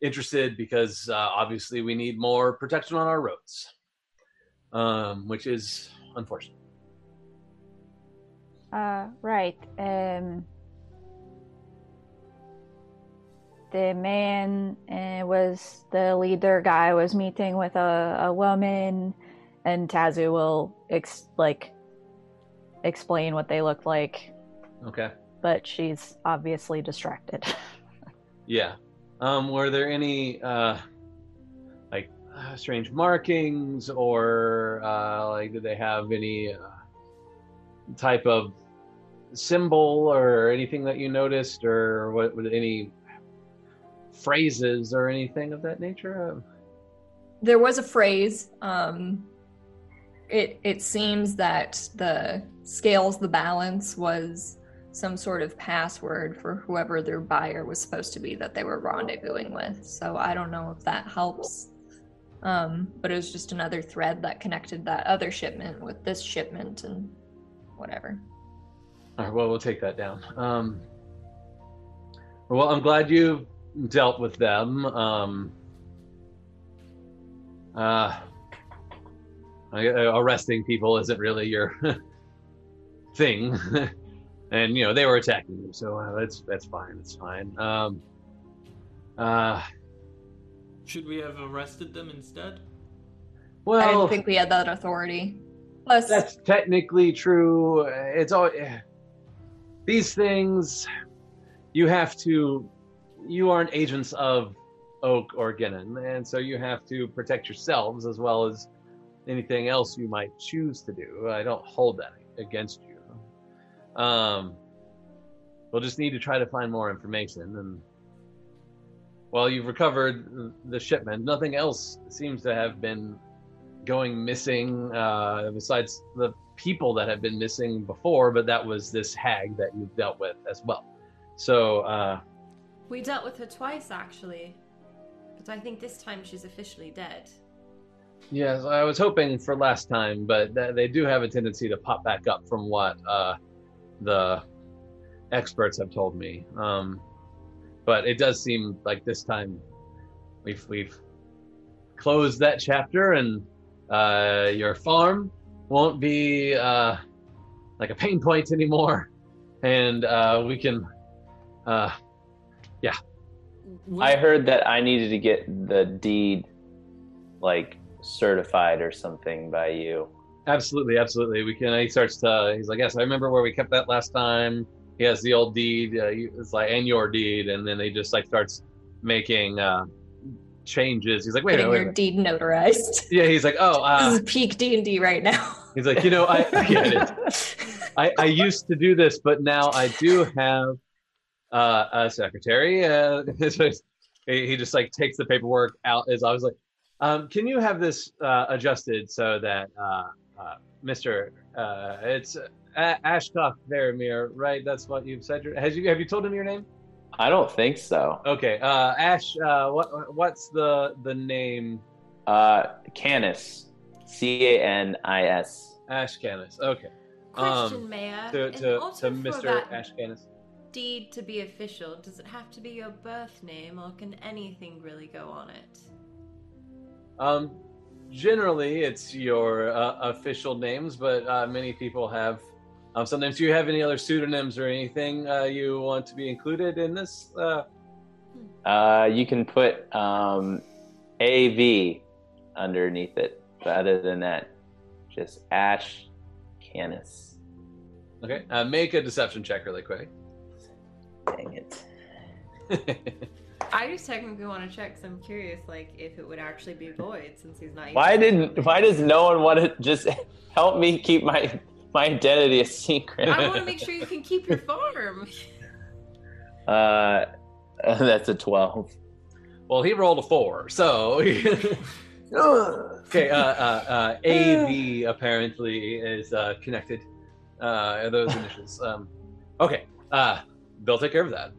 Speaker 3: interested because uh, obviously we need more protection on our roads, um, which is unfortunate.
Speaker 4: Uh, right. Um, the man uh, was the leader guy was meeting with a, a woman, and Tazu will ex- like explain what they looked like,
Speaker 3: Okay.
Speaker 4: but she's obviously distracted. *laughs*
Speaker 3: Yeah. Um, were there any uh, like uh, strange markings, or uh, like did they have any uh, type of symbol or anything that you noticed, or what? Were any phrases or anything of that nature?
Speaker 5: there was a phrase. Um, it it seems that the scales the balance was some sort of password for whoever their buyer was supposed to be that they were rendezvousing with. So I don't know if that helps. Um, but it was just another thread that connected that other shipment with this shipment and whatever.
Speaker 3: All right, well, we'll take that down. Um, well, I'm glad you dealt with them. Um, uh, uh, arresting people isn't really your *laughs* thing, *laughs* and you know they were attacking you, so uh, that's that's fine. It's fine. Um, uh,
Speaker 1: Should we have arrested them instead?
Speaker 3: well,
Speaker 5: I didn't think we had that authority. Plus,
Speaker 3: That's technically true. It's all these things. You have to. You aren't agents of Oak or Ginnon, and so you have to protect yourselves as well as anything else you might choose to do. I don't hold that against you. Um, we'll just need to try to find more information. And while you've recovered the shipment, nothing else seems to have been going missing uh, besides the people that have been missing before, but that was this hag that you've dealt with as well. So, uh,
Speaker 6: We dealt with her twice, actually. But I think this time she's officially dead.
Speaker 3: yes, I was hoping for last time, but th- they do have a tendency to pop back up from what uh, the experts have told me. Um, but it does seem like this time we've we've closed that chapter, and uh, your farm won't be uh, like a pain point anymore, and uh, we can. Uh, yeah.
Speaker 2: I heard that I needed to get the deed like certified or something by you.
Speaker 3: Absolutely, absolutely. We can. He starts to. He's like, yes, I remember where we kept that last time. He has the old deed. Uh, it's like and your deed, and then he just like starts making uh, changes. He's like, wait, a
Speaker 5: Getting
Speaker 3: minute, wait,
Speaker 5: your
Speaker 3: minute.
Speaker 5: deed notarized. *laughs*
Speaker 3: yeah. He's like, oh, uh,
Speaker 5: this is peak D and D right now.
Speaker 3: he's like, you know, I, yeah, it is. *laughs* I, I used to do this, but now I do have uh, a secretary. Uh, *laughs* he he just like takes the paperwork out. As I was like, um, can you have this uh, adjusted so that uh, uh, Mister, uh, it's uh, Ashcock Verimir, right? That's what you've said. Has you have you told him your name?
Speaker 2: I don't think so.
Speaker 3: Okay, uh, Ash. Uh, what what's the the name?
Speaker 2: Uh, Canis, C A N I S.
Speaker 3: Ash Canis. Okay.
Speaker 6: Question,
Speaker 3: Um,
Speaker 6: Mayor.
Speaker 3: to to, to Mr.
Speaker 6: that
Speaker 3: Ash Canis.
Speaker 6: deed to be official, does it have to be your birth name, or can anything really go on it?
Speaker 3: Um, generally, it's your uh, official names, but uh, many people have. Um, sometimes, do you have any other pseudonyms or anything uh, you want to be included in this? Uh,
Speaker 2: Uh, you can put um, AV underneath it. But other than that, just Ash Canis.
Speaker 3: okay, uh, make a deception check really quick.
Speaker 2: Dang it. *laughs*
Speaker 6: I just technically want to check because I'm curious, like, if it would actually be void since he's not.
Speaker 2: Why didn't? Why does no one want to just help me keep my my identity a secret?
Speaker 6: I want to make sure you can keep your farm. *laughs*
Speaker 2: Uh, *laughs* that's a twelve.
Speaker 3: well, he rolled a four, so *laughs* okay. Uh, uh, uh, AV *sighs* apparently is uh, connected. Uh, those initials. Um, okay, uh, they'll take care of that,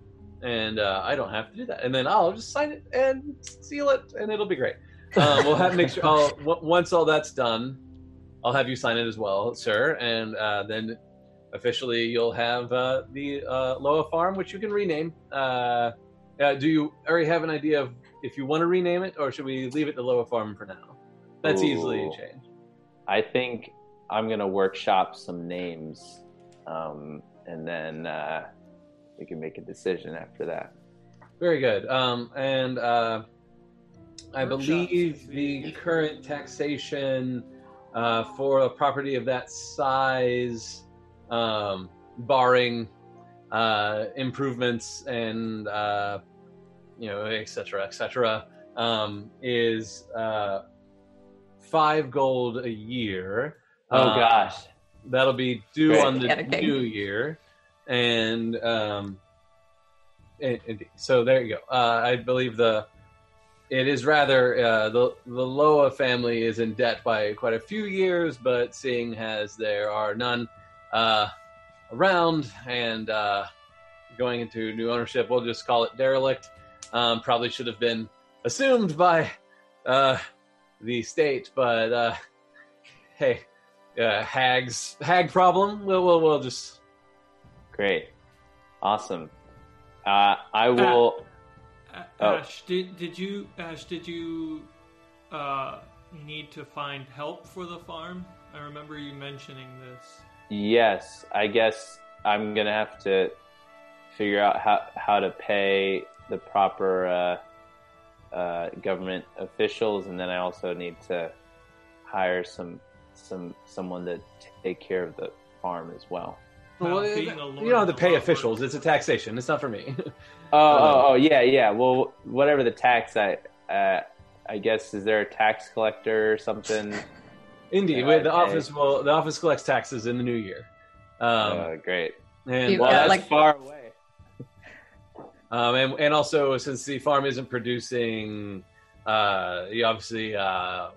Speaker 3: and uh, I don't have to do that. And then I'll just sign it and seal it, and it'll be great. *laughs* Um, we'll have make sure. I'll, w- once all that's done, I'll have you sign it as well, sir, and uh, then officially you'll have uh, the uh, Loa Farm, which you can rename. Uh, uh, do you already have an idea of if you want to rename it, or should we leave it the Loa Farm for now? That's easily changed.
Speaker 2: I think I'm gonna workshop some names, um, and then uh, we can make a decision after that.
Speaker 3: Very good. Um, and uh, I believe the current taxation uh, for a property of that size, um, barring uh, improvements and uh, you know, et cetera, et cetera, um, is uh, five gold a year.
Speaker 2: Oh
Speaker 3: Uh,
Speaker 2: gosh,
Speaker 3: That'll be due
Speaker 2: Great.
Speaker 3: on the
Speaker 5: Get
Speaker 3: new year, and um, in- indeed. So there you go. Uh, I believe the it is rather uh, the the Loa family is in debt by quite a few years, but seeing as there are none uh, around and uh, going into new ownership, we'll just call it derelict. Um, probably should have been assumed by uh, the state, but uh, hey hags hag problem. We'll we'll, we'll just
Speaker 2: great, awesome. Uh, I will.
Speaker 1: A-
Speaker 2: Oh.
Speaker 1: Ash, did did you Ash did you uh, need to find help for the farm? I remember you mentioning this.
Speaker 2: Yes, I guess I'm gonna have to figure out how how to pay the proper uh, uh, government officials, and then I also need to hire some some someone to take care of the farm as well.
Speaker 1: Well,
Speaker 3: Well,
Speaker 1: being
Speaker 3: you
Speaker 1: a lawyer
Speaker 3: don't have to pay officials.
Speaker 1: work.
Speaker 3: It's a taxation. It's not for me. *laughs*
Speaker 2: Oh, oh, oh, yeah, yeah. Well, whatever the tax, I uh, I guess is there a tax collector or something? *laughs*
Speaker 3: Indeed,
Speaker 2: Yeah,
Speaker 3: Wait, the
Speaker 2: okay.
Speaker 3: office will the office collects taxes in the new year. Um,
Speaker 2: uh, great.
Speaker 3: and,
Speaker 2: Well,
Speaker 5: Yeah,
Speaker 2: that's
Speaker 5: like-
Speaker 2: far away.
Speaker 3: um, and and also since the farm isn't producing, uh, you obviously uh,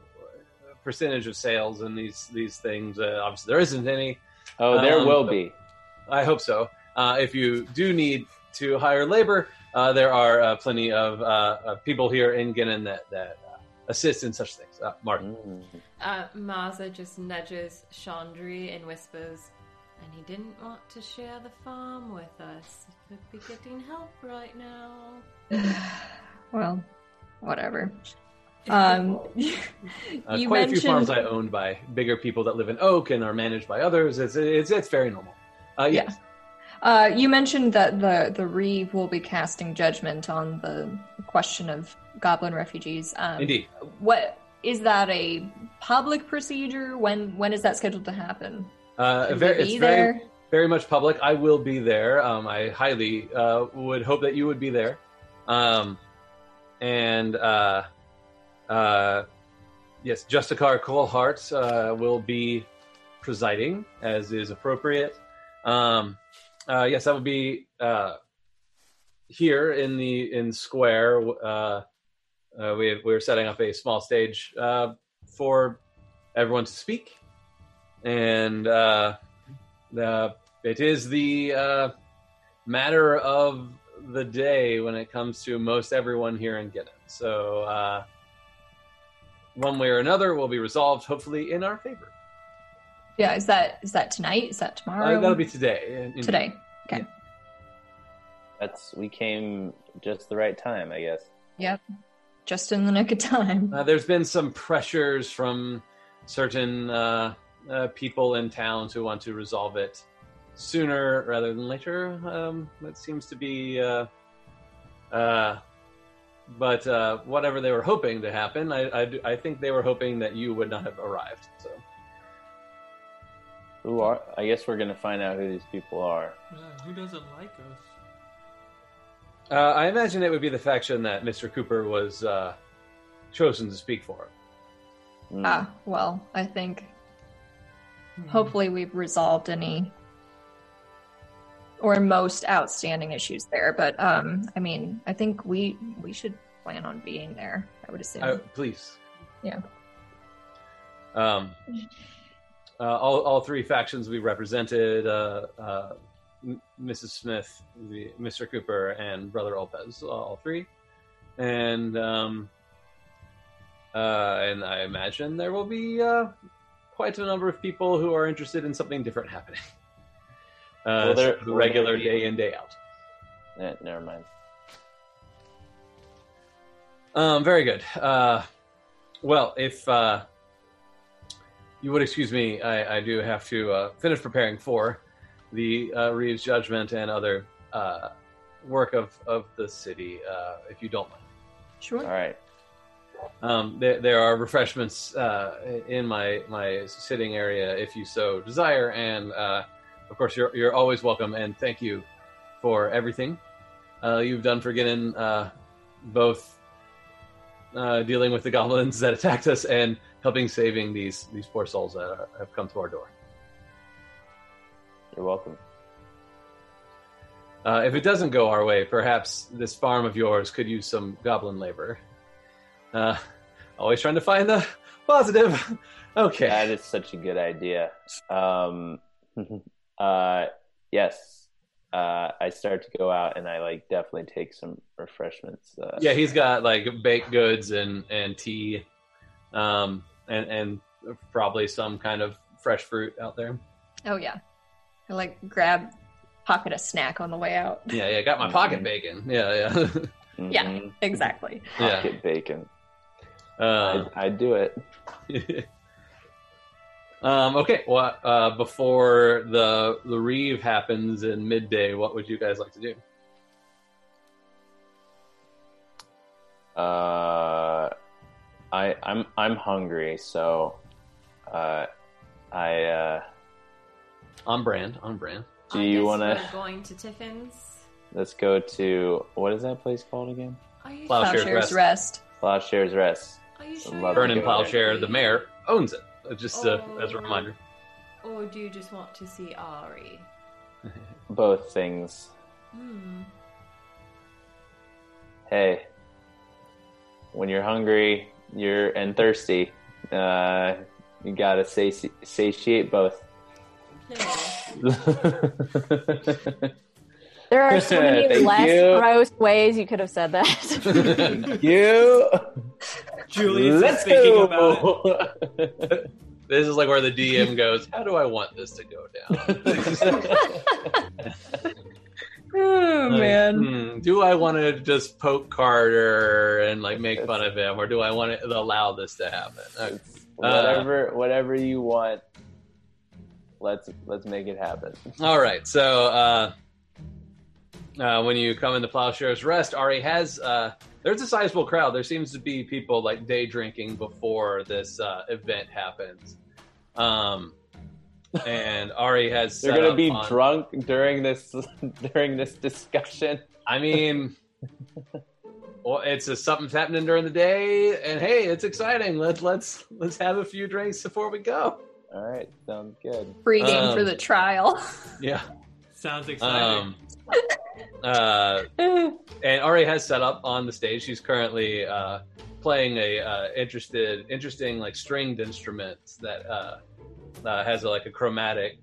Speaker 3: percentage of sales and these these things. Uh, obviously, there isn't any.
Speaker 2: Oh, there
Speaker 3: Um,
Speaker 2: will
Speaker 3: but-
Speaker 2: be.
Speaker 3: I hope so. Uh, if you do need to hire labor, uh, there are uh, plenty of uh, uh, people here in Ginnon that that uh, assist in such things. Uh, Martin.
Speaker 2: Mm.
Speaker 6: Uh, Maza just nudges Chandri and whispers, and he didn't want to share the farm with us. He could be getting help right now. *sighs*
Speaker 5: well, whatever. *laughs* Um,
Speaker 3: Uh, *laughs*
Speaker 5: you
Speaker 3: quite a few farms I owned by bigger people that live in Oak and are managed by others. It's it's, it's very normal. Uh, yes.
Speaker 5: Uh, you mentioned that the the Re will be casting judgment on the question of goblin refugees. Um,
Speaker 3: Indeed.
Speaker 5: What is that a public procedure? When when is that scheduled to happen?
Speaker 3: Uh, very, it's
Speaker 5: be
Speaker 3: very,
Speaker 5: there?
Speaker 3: very much public. I will be there. Um, I highly uh, would hope that you would be there. Um, and uh, uh, yes, Justicar Colehart uh, will be presiding as is appropriate. Um, uh, yes, that would be uh, here in the in square. Uh, uh, we we're setting up a small stage uh, for everyone to speak, and uh, the it is the uh, matter of the day when it comes to most everyone here in Gideon. So uh, one way or another will be resolved, hopefully in our favor.
Speaker 5: Yeah, is that is that tonight? Is that tomorrow?
Speaker 3: Uh, that'll be today. in- in-
Speaker 5: today. Okay.
Speaker 2: That's we came just the right time, I guess.
Speaker 5: Yep. Just in the nick of time.
Speaker 3: Uh, there's been some pressures from certain uh, uh, people in towns who want to resolve it sooner rather than later. Um, that seems to be. Uh, uh, but uh, whatever they were hoping to happen, I, I, I think they were hoping that you would not have arrived. So
Speaker 2: Who are? I guess we're gonna find out who these people are.
Speaker 1: Yeah, who doesn't like us?
Speaker 3: uh, I imagine it would be the faction that Mr. Cooper was uh, chosen to speak for.
Speaker 2: Hmm.
Speaker 5: Ah, well, I think
Speaker 1: Hmm.
Speaker 5: hopefully we've resolved any or most outstanding issues there. But um, I mean, I think we we should plan on being there. I would assume.
Speaker 3: Uh, please.
Speaker 5: Yeah.
Speaker 3: Um, all, all three factions we represented uh, uh, M- Mrs. Smith, the, Mr. Cooper, and Brother Olpez, all three. And um, uh, and I imagine there will be uh, quite a number of people who are interested in something different happening. *laughs* Uh,
Speaker 2: Will there-
Speaker 3: the regular
Speaker 2: be-
Speaker 3: day in day out.
Speaker 2: Eh, never mind.
Speaker 3: Um, very good. Uh, well, if uh, you would excuse me, I, I do have to uh, finish preparing for the uh, Reeves judgment and other uh, work of, of the city, uh, if you don't mind.
Speaker 5: sure.
Speaker 2: All right.
Speaker 3: Um, there, there are refreshments uh, in my, my sitting area if you so desire, and uh, of course, you're, you're always welcome. And thank you for everything uh, you've done for Gideon, uh, both uh, dealing with the goblins that attacked us and helping saving these these poor souls that are, have come to our door.
Speaker 2: You're welcome.
Speaker 3: Uh, if it doesn't go our way, perhaps this farm of yours could use some goblin labor. Uh, always trying to find the positive. *laughs* Okay.
Speaker 2: That is such a good idea. Um, *laughs* uh, yes. Uh, I start to go out and I like definitely take some refreshments. Uh,
Speaker 3: Yeah, he's got like baked goods and and tea, um, and and probably some kind of fresh fruit out there.
Speaker 5: Oh yeah. I like grab pocket a snack on the way out.
Speaker 3: Yeah, yeah, got my pocket bacon. Yeah, yeah,
Speaker 2: mhm. *laughs*
Speaker 5: Yeah. Exactly.
Speaker 3: yeah.
Speaker 2: Pocket bacon.
Speaker 3: Uh,
Speaker 2: I, I do it. *laughs*
Speaker 3: um, okay, well, uh, before the the reeve happens in midday, what would you guys like to do?
Speaker 2: Uh, I I'm I'm hungry, so uh, I uh,
Speaker 3: On brand, on brand.
Speaker 2: do
Speaker 6: I
Speaker 2: you
Speaker 6: guess
Speaker 2: want to?
Speaker 6: we're going to Tiffin's?
Speaker 2: Let's go to what is that place called again?
Speaker 6: Are you
Speaker 3: Plowshares
Speaker 5: Plowshares
Speaker 3: rest.
Speaker 5: rest.
Speaker 2: Plowshares Rest.
Speaker 6: Are you sure?
Speaker 2: love
Speaker 3: Vernon
Speaker 2: go
Speaker 3: Plowshare, the mayor, owns it. Uh, Just uh, as a
Speaker 6: Oh.
Speaker 3: reminder.
Speaker 6: Or do you just want to see Ari? *laughs*
Speaker 2: Both things.
Speaker 6: Hmm.
Speaker 2: Hey, when you're hungry, you're and thirsty, uh, you gotta sati- satiate both. *laughs*
Speaker 4: There are so many
Speaker 2: Thank
Speaker 4: less
Speaker 2: you.
Speaker 4: gross ways you could have said that. *laughs* *laughs*
Speaker 2: you.
Speaker 1: Julius
Speaker 2: Let's
Speaker 1: thinking
Speaker 2: go.
Speaker 1: about it.
Speaker 3: This is like where the DM goes, How do I want this to go down?
Speaker 5: Oh
Speaker 3: Like,
Speaker 5: man.
Speaker 3: hmm, do I want to just poke Carter and like make fun of him, or do I want to allow this to happen? Uh,
Speaker 2: whatever, whatever you want. Let's let's make it happen.
Speaker 3: all right, so uh, uh, when you come into Plowshare's Rest, Ari has uh, there's a sizable crowd. There seems to be people like day drinking before this uh, event happens. Um, and Ari has
Speaker 2: They're gonna be
Speaker 3: on-
Speaker 2: drunk during this *laughs* during this discussion.
Speaker 3: I mean, well, it's just something's happening during the day, and hey, it's exciting. Let's let's let's have a few drinks before we go.
Speaker 2: All right, sounds good.
Speaker 5: Free game
Speaker 3: Um,
Speaker 5: for the trial.
Speaker 3: Yeah.
Speaker 1: Sounds exciting.
Speaker 3: Um. uh, and Ari has set up on the stage. She's currently uh, playing a uh, interested, interesting like stringed instrument that uh, has like a chromatic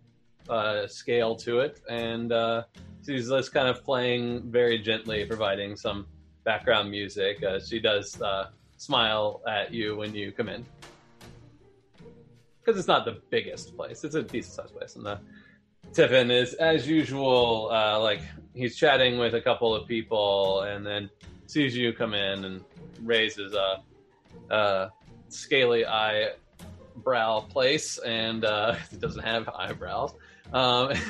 Speaker 3: uh, scale to it, and uh, she's just kind of playing very gently, providing some background music. Uh, she does uh, smile at you when you come in. Because it's not the biggest place; it's a decent sized place, and the Tiffin is, as usual, uh, like he's chatting with a couple of people, and then sees you come in and raises a, a scaly eyebrow place, and uh, *laughs* doesn't have eyebrows, um, *laughs*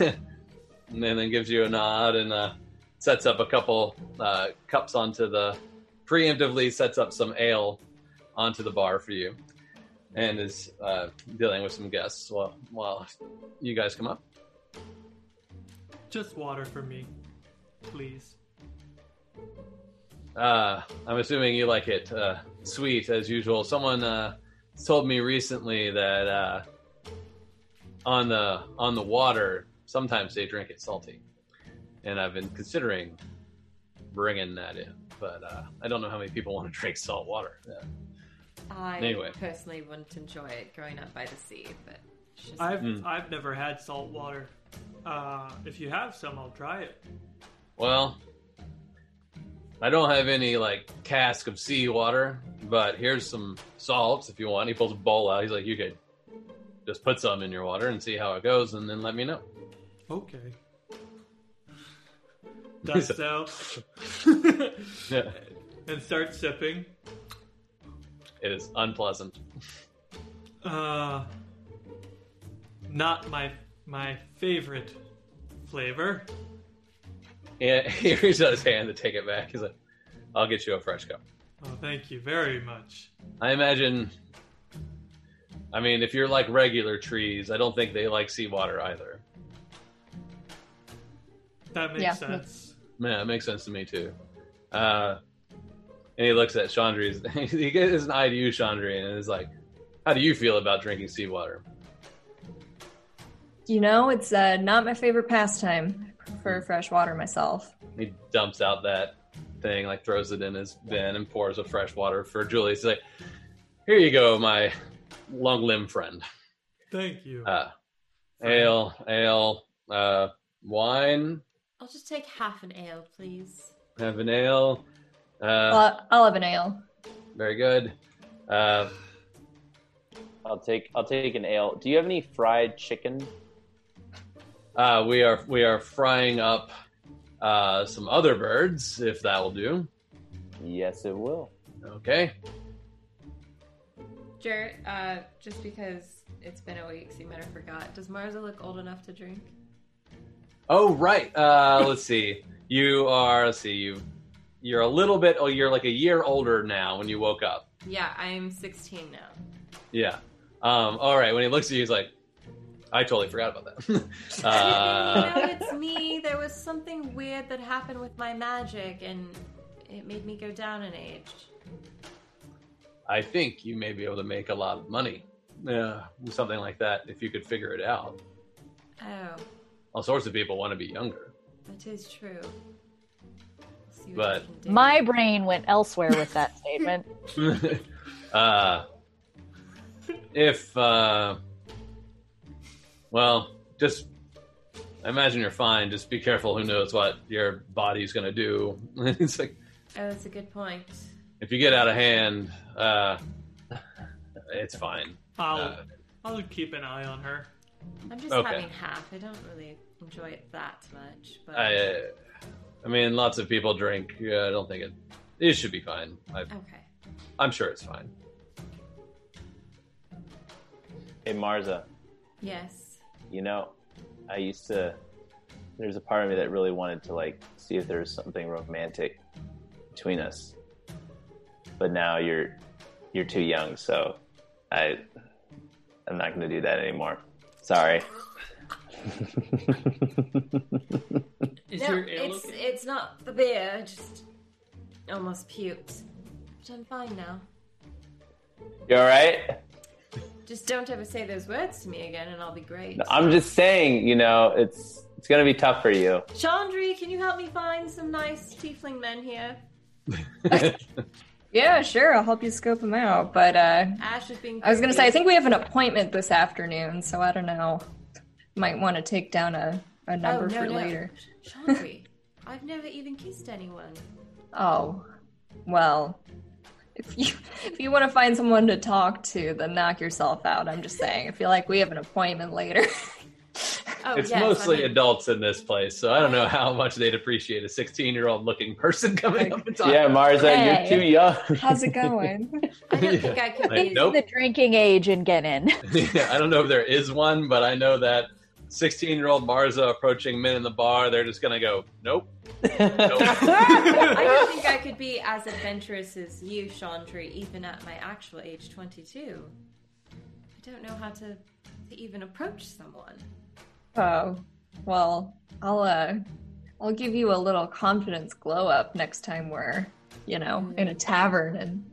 Speaker 3: and then gives you a nod and uh, sets up a couple uh, cups onto the preemptively sets up some ale onto the bar for you, and is uh, dealing with some guests while while you guys come up.
Speaker 1: Just water for me, please.
Speaker 3: Uh, I'm assuming you like it uh, sweet as usual. Someone uh, told me recently that uh, on the on the water, sometimes they drink it salty, and I've been considering bringing that in, but uh, I don't know how many people want to drink salt water. Yeah.
Speaker 6: I
Speaker 3: Anyway.
Speaker 6: personally wouldn't enjoy it growing up by the sea, but just
Speaker 1: I've
Speaker 3: Mm.
Speaker 1: I've never had salt water. Uh, if you have some, I'll try it.
Speaker 3: Well, I don't have any like cask of seawater, but here's some salts if you want. He pulls a bowl out. He's like, you could just put some in your water and see how it goes, and then let me know.
Speaker 1: Okay. *laughs* So.
Speaker 3: Yeah. *laughs*
Speaker 1: and start sipping.
Speaker 3: It is unpleasant.
Speaker 1: Uh, not my my favorite flavor.
Speaker 3: And *laughs* he reaches out his hand to take it back. He's like, I'll get you a fresh cup.
Speaker 1: Oh, thank you very much.
Speaker 3: I imagine. I mean, if you're like regular trees, I don't think they like seawater either.
Speaker 1: That makes
Speaker 5: Yeah.
Speaker 1: sense.
Speaker 3: Yeah, it makes sense to me too. Uh, and he looks at Chandri's. *laughs* he gives an eye to you, Chandri, and is like, "How do you feel about drinking seawater?"
Speaker 5: You know, it's uh, not my favorite pastime. I prefer fresh water myself.
Speaker 3: He dumps out that thing, like throws it in his bin, and pours a fresh water for Julie. He's like, "Here you go, my long limb friend.
Speaker 1: Thank you.
Speaker 3: Uh, ale, ale, uh, wine,
Speaker 6: I'll just take half an ale, please.
Speaker 3: have an ale. Uh,
Speaker 5: I'll, I'll have an ale.
Speaker 3: very good. Uh,
Speaker 2: I'll take I'll take an ale. Do you have any fried chicken?
Speaker 3: Uh, we are we are frying up uh, some other birds, if that will do.
Speaker 2: Yes, it will.
Speaker 3: Okay.
Speaker 6: Jarrett, uh, just because it's been a week, so you might have forgot. Does Marza look old enough to drink?
Speaker 3: Oh right. Uh, let's see. You are. Let's see. You you're a little bit. Oh, you're like a year older now. When you woke up.
Speaker 6: Yeah, I'm 16 now.
Speaker 3: Yeah. Um. All right. When he looks at you, he's like, "I totally forgot about that." *laughs* uh,
Speaker 6: no, it's me. There was something weird that happened with my magic, and it made me go down in age.
Speaker 3: I think you may be able to make a lot of money. Yeah, something like that if you could figure it out.
Speaker 6: Oh,
Speaker 3: All sorts of people want to be younger.
Speaker 6: that is true.
Speaker 3: But-
Speaker 6: I can do.
Speaker 4: My brain went elsewhere with that statement. *laughs*
Speaker 3: uh, if uh, well, just I imagine you're fine. Just be careful. Who knows what your body's gonna do? *laughs* it's like
Speaker 6: Oh, that's a good point.
Speaker 3: if you get out of hand, uh, it's fine.
Speaker 1: I'll
Speaker 3: Uh,
Speaker 1: I'll keep an eye on her.
Speaker 6: I'm just
Speaker 3: Okay.
Speaker 6: having half. I don't really enjoy it that much, but
Speaker 3: I, uh, I mean, lots of people drink. Yeah, I don't think it. It should be fine. I,
Speaker 6: okay.
Speaker 3: I'm sure it's fine.
Speaker 2: Hey Marza,
Speaker 6: Yes.
Speaker 2: You know, I used to. There's a part of me that really wanted to like see if there was something romantic between us, but now you're you're too young, so I I'm not going to do that anymore. Sorry. *laughs*
Speaker 1: Is
Speaker 6: no,
Speaker 1: your
Speaker 6: it's
Speaker 1: okay?
Speaker 6: it's not the beer. Just almost puked. But I'm fine now.
Speaker 2: You all right?
Speaker 6: Just don't ever say those words to me again, and I'll be great.
Speaker 2: I'm just saying, you know, it's it's gonna be tough for you.
Speaker 6: Chandri, can you help me find some nice tiefling men here? *laughs*
Speaker 5: Yeah, sure. I'll help you scope them out. But uh,
Speaker 6: Ash is being.
Speaker 5: I was gonna say, I think we have an appointment this afternoon, so I don't know. Might want to take down a, a number
Speaker 6: oh, no,
Speaker 5: for
Speaker 6: no.
Speaker 5: later.
Speaker 6: Chandri, *laughs* I've never even kissed anyone.
Speaker 5: Oh, well. If you if you want to find someone to talk to, then knock yourself out. I'm just saying. I feel like we have an appointment later. *laughs*
Speaker 6: Oh,
Speaker 3: it's
Speaker 6: yes,
Speaker 3: mostly
Speaker 6: I mean,
Speaker 3: adults in this place, so I don't know how much they'd appreciate a 16 year old looking person coming up and talking.
Speaker 2: Yeah, Marza,
Speaker 5: Hey.
Speaker 2: you're too young.
Speaker 5: How's it going? *laughs*
Speaker 6: I don't think I could
Speaker 3: Like, nope.
Speaker 4: The drinking age and get in. *laughs*
Speaker 3: yeah, I don't know if there is one, but I know that 16 year old Marza approaching men in the bar, they're just gonna go, nope. *laughs* *laughs*
Speaker 6: I don't think I could be as adventurous as you, Chandri, even at my actual age 22. I don't know how to, to even approach someone.
Speaker 5: oh, well, I'll uh, I'll give you a little confidence glow up next time we're, you know, in a tavern and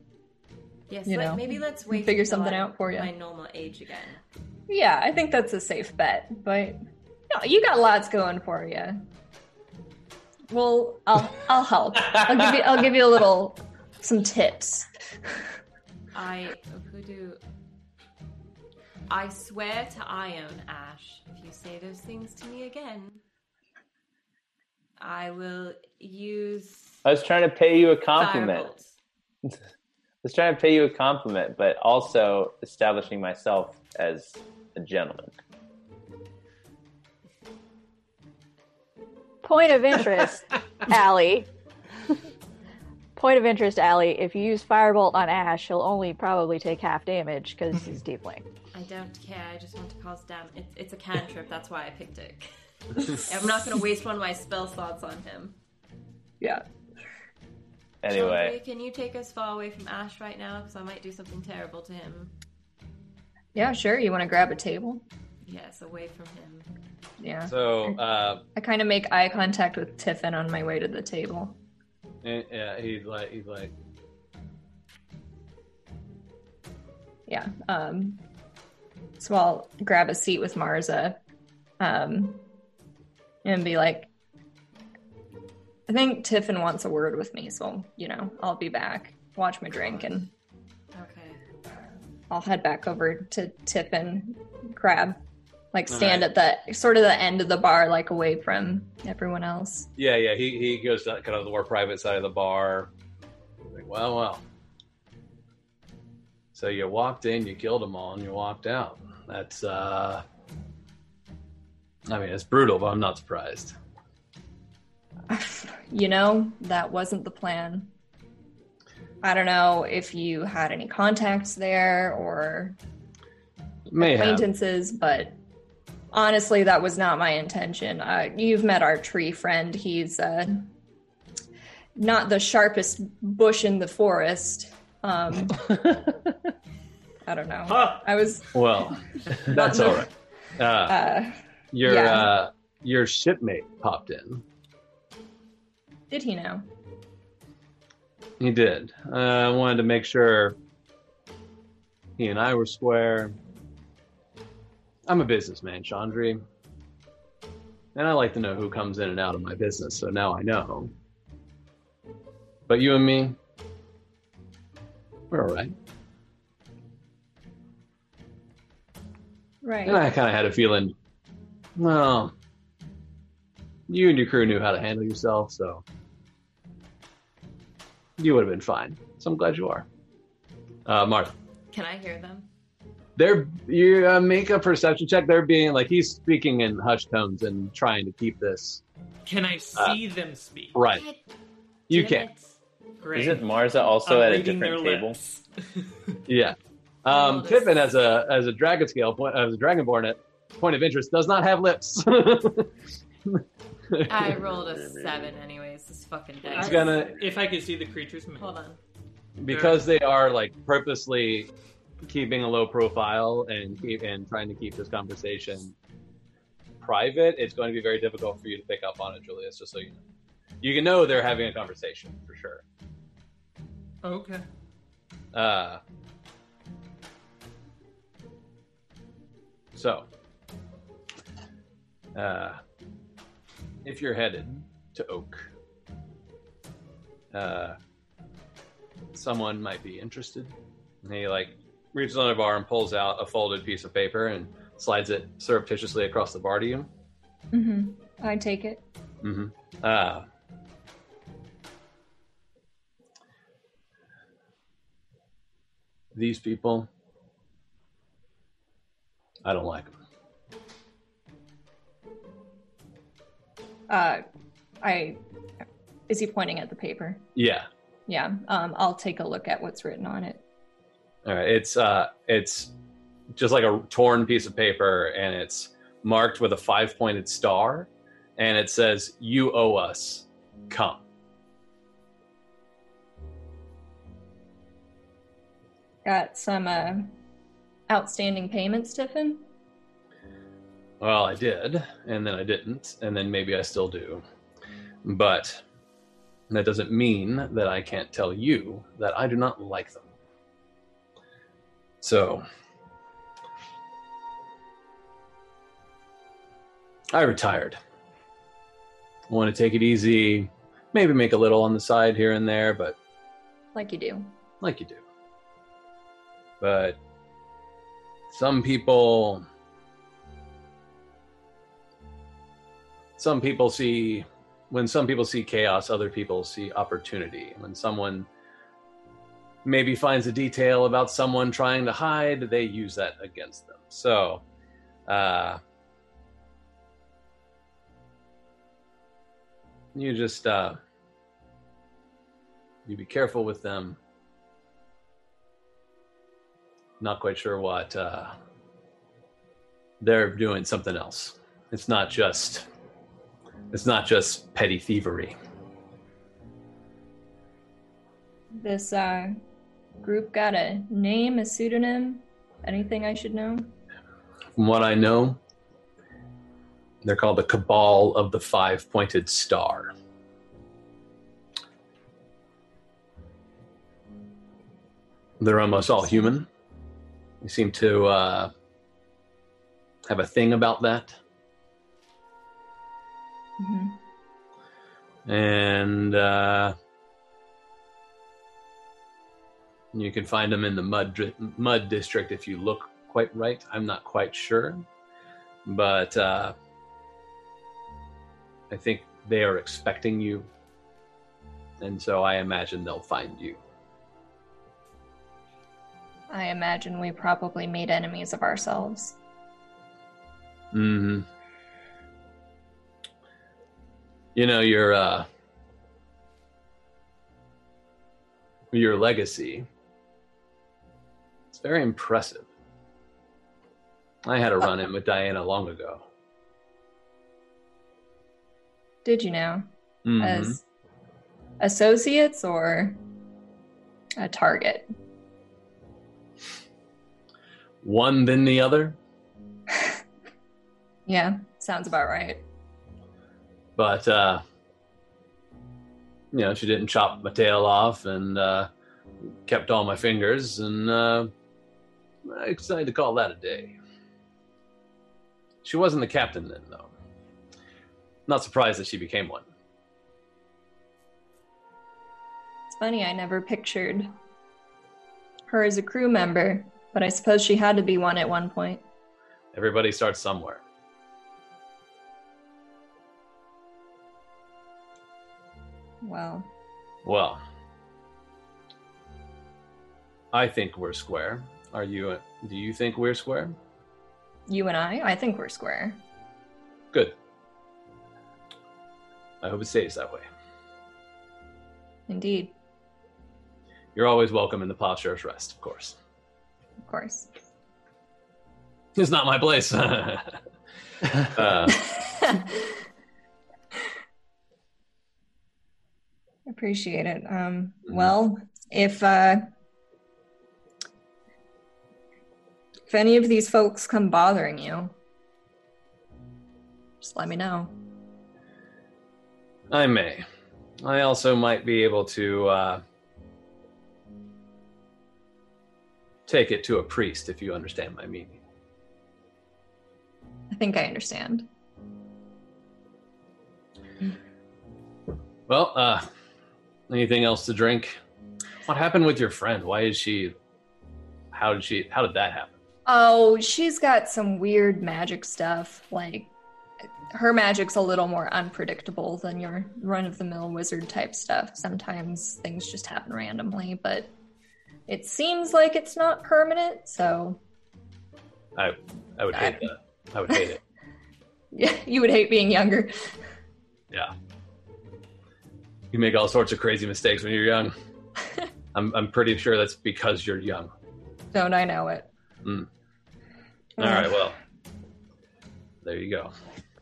Speaker 6: Yes,
Speaker 5: You
Speaker 6: let-
Speaker 5: know,
Speaker 6: maybe let's wait.
Speaker 5: figure something
Speaker 6: I'm
Speaker 5: out for you.
Speaker 6: My normal age again.
Speaker 5: Yeah, I think that's a safe bet. But no, you got lots going for you. Well, I'll I'll help. I'll give you I'll give you a little some tips.
Speaker 6: I who do? I swear to Ion Ash, if you say those things to me again, I will use
Speaker 2: I was trying to pay you a compliment. *laughs* I was trying to pay you a compliment, but also establishing myself as a gentleman.
Speaker 4: Point of interest, *laughs* Allie. Point of interest, Allie. If you use Firebolt on Ash, he'll only probably take half damage because he's *laughs* tiefling.
Speaker 6: I don't care. I just want to cause damage. It's, it's a cantrip. That's why I picked it. *laughs* I'm not going to waste one of my spell slots on him.
Speaker 5: Yeah.
Speaker 2: Anyway,
Speaker 6: Chandri, can you take us far away from Ash right now? Because I might do something terrible to him.
Speaker 5: Yeah, sure. You want to grab a table?
Speaker 6: Yes, away from him.
Speaker 5: Yeah.
Speaker 3: So, uh,
Speaker 5: I kind of make eye contact with Tiffin on my way to the table.
Speaker 3: eh, yeah, he's like, he's like,
Speaker 5: Yeah. Um, so I'll grab a seat with Marza um, and be like, I think Tiffin wants a word with me, so, you know, I'll be back, watch my drink, and
Speaker 6: Okay.
Speaker 5: I'll head back over to Tiffin, grab, like, stand
Speaker 3: Alright.
Speaker 5: at the sort of the end of the bar, like, away from everyone else.
Speaker 3: yeah, yeah. He he goes to kind of the more private side of the bar. Like, well, well. So you walked in, you killed them all, and you walked out. That's, uh, I mean, it's brutal, but I'm not surprised. *sighs*
Speaker 5: you know, that wasn't the plan. I don't know if you had any contacts there or
Speaker 3: May have.
Speaker 5: acquaintances, but honestly, that was not my intention. Uh, you've met our tree friend. He's uh, not the sharpest bush in the forest. Um, *laughs* I don't know. I was.
Speaker 3: Well, *laughs* that's all right. Uh,
Speaker 5: Uh,
Speaker 3: your
Speaker 5: yeah.
Speaker 3: uh, your shipmate popped in.
Speaker 5: did he know?
Speaker 3: He did. Uh, I wanted to make sure he and I were square. I'm a businessman, Chandri. And I like to know who comes in and out of my business, so now I know. But you and me, we're all right.
Speaker 5: Right.
Speaker 3: And I kind of had a feeling, well, you and your crew knew how to handle yourself, so you would have been fine. So I'm glad you are. Uh, Martha,
Speaker 6: Can I hear them?
Speaker 3: they're you uh, make a perception check. They're being like he's speaking in hushed tones and trying to keep this
Speaker 1: Can I see them speak?
Speaker 3: right.
Speaker 6: God
Speaker 3: You
Speaker 6: damn
Speaker 3: can,
Speaker 6: it.
Speaker 1: Great.
Speaker 2: isn't Marza also
Speaker 1: I'm
Speaker 2: at a
Speaker 1: reading
Speaker 2: different
Speaker 1: their
Speaker 2: table?
Speaker 1: lips. *laughs*
Speaker 3: yeah.
Speaker 6: I
Speaker 3: Um,
Speaker 6: rolled a
Speaker 3: as a as a dragon scale point, as a dragonborn at point of interest, does not have lips. *laughs*
Speaker 6: I rolled a seven, anyways. This fucking
Speaker 3: It's gonna
Speaker 1: If I could see the creature's mouth.
Speaker 6: Hold on.
Speaker 3: because they are like purposely keeping a low profile and keep and trying to keep this conversation private it's going to be very difficult for you to pick up on it julius just so you know you can know they're having a conversation for sure
Speaker 1: Okay.
Speaker 3: Uh, so, uh, if you're headed to Oak, uh, someone might be interested. And he like reaches on a bar and pulls out a folded piece of paper and slides it surreptitiously across the bar to you.
Speaker 5: Mm-hmm. I take it.
Speaker 3: Mm-hmm. Uh, these people, I don't like them.
Speaker 5: Uh, I is he pointing at the paper?
Speaker 3: Yeah.
Speaker 5: Yeah. Um, I'll take a look at what's written on it.
Speaker 3: All right. It's uh, it's just like a torn piece of paper, and it's marked with a five-pointed star, and it says, "You owe us. Come."
Speaker 5: Got some uh, outstanding payments, Tiffin.
Speaker 3: Well, I did, and then I didn't, and then maybe I still do. But that doesn't mean that I can't tell you that I do not like them. So, I retired. I want to take it easy, maybe make a little on the side here and there, but
Speaker 5: Like you do.
Speaker 3: like you do. But some people some people see when some people see chaos, other people see opportunity. When someone maybe finds a detail about someone trying to hide, they use that against them. So, uh, you just uh, you be careful with them. Not quite sure what uh, they're doing. Something else. It's not just it's not just petty thievery.
Speaker 5: This uh, group got a name, a pseudonym, anything I should know?
Speaker 3: From what I know, they're called the Cabal of the Five Pointed Star. They're almost all human. They seem to uh, have a thing about that.
Speaker 5: Hmm
Speaker 3: and uh, you can find them in the mud dri- mud district if you look quite right. I'm not quite sure, but uh, I think they are expecting you, and so I imagine they'll find you.
Speaker 5: I imagine we probably made enemies of ourselves.
Speaker 3: hmm You know your uh, your legacy. It's very impressive. I had a run in with Diana long ago.
Speaker 5: Did you know?
Speaker 3: Mhm.
Speaker 5: As associates or a target?
Speaker 3: One then the other, *laughs*
Speaker 5: Yeah, sounds about right.
Speaker 3: But uh, you know she didn't chop my tail off and uh, kept all my fingers, and uh, I decided to call that a day. She wasn't the captain then, though. Not surprised that she became one.
Speaker 5: It's funny, I never pictured her as a crew member, but I suppose she had to be one at one point.
Speaker 3: Everybody starts somewhere.
Speaker 5: Well,
Speaker 3: Well, I think we're square. Are you? Do you think we're square?
Speaker 5: you and I, I think we're square.
Speaker 3: Good. I hope it stays that way.
Speaker 5: Indeed,
Speaker 3: You're always welcome in the Posture's Rest, of course.
Speaker 5: of course.
Speaker 3: It's not my place. *laughs* uh, *laughs*
Speaker 5: Appreciate it. Um,
Speaker 3: Mhm.
Speaker 5: Well, if uh, if any of these folks come bothering you, just let me know.
Speaker 3: I may. I also might be able to uh, take it to a priest if you understand my meaning.
Speaker 5: I think I understand.
Speaker 3: Well, uh, anything else to drink? What happened with your friend? Why is she? How did she? How did that happen?
Speaker 5: Oh, she's got some weird magic stuff. Like her magic's a little more unpredictable than your run of the mill wizard type stuff. Sometimes things just happen randomly, but it seems like it's not permanent, so
Speaker 3: I I would hate that. I would hate it. *laughs*
Speaker 5: yeah, you would hate being younger.
Speaker 3: Yeah. You make all sorts of crazy mistakes when you're young. *laughs* I'm I'm pretty sure that's because you're young.
Speaker 5: Don't I know it?
Speaker 3: All right, well. There you go.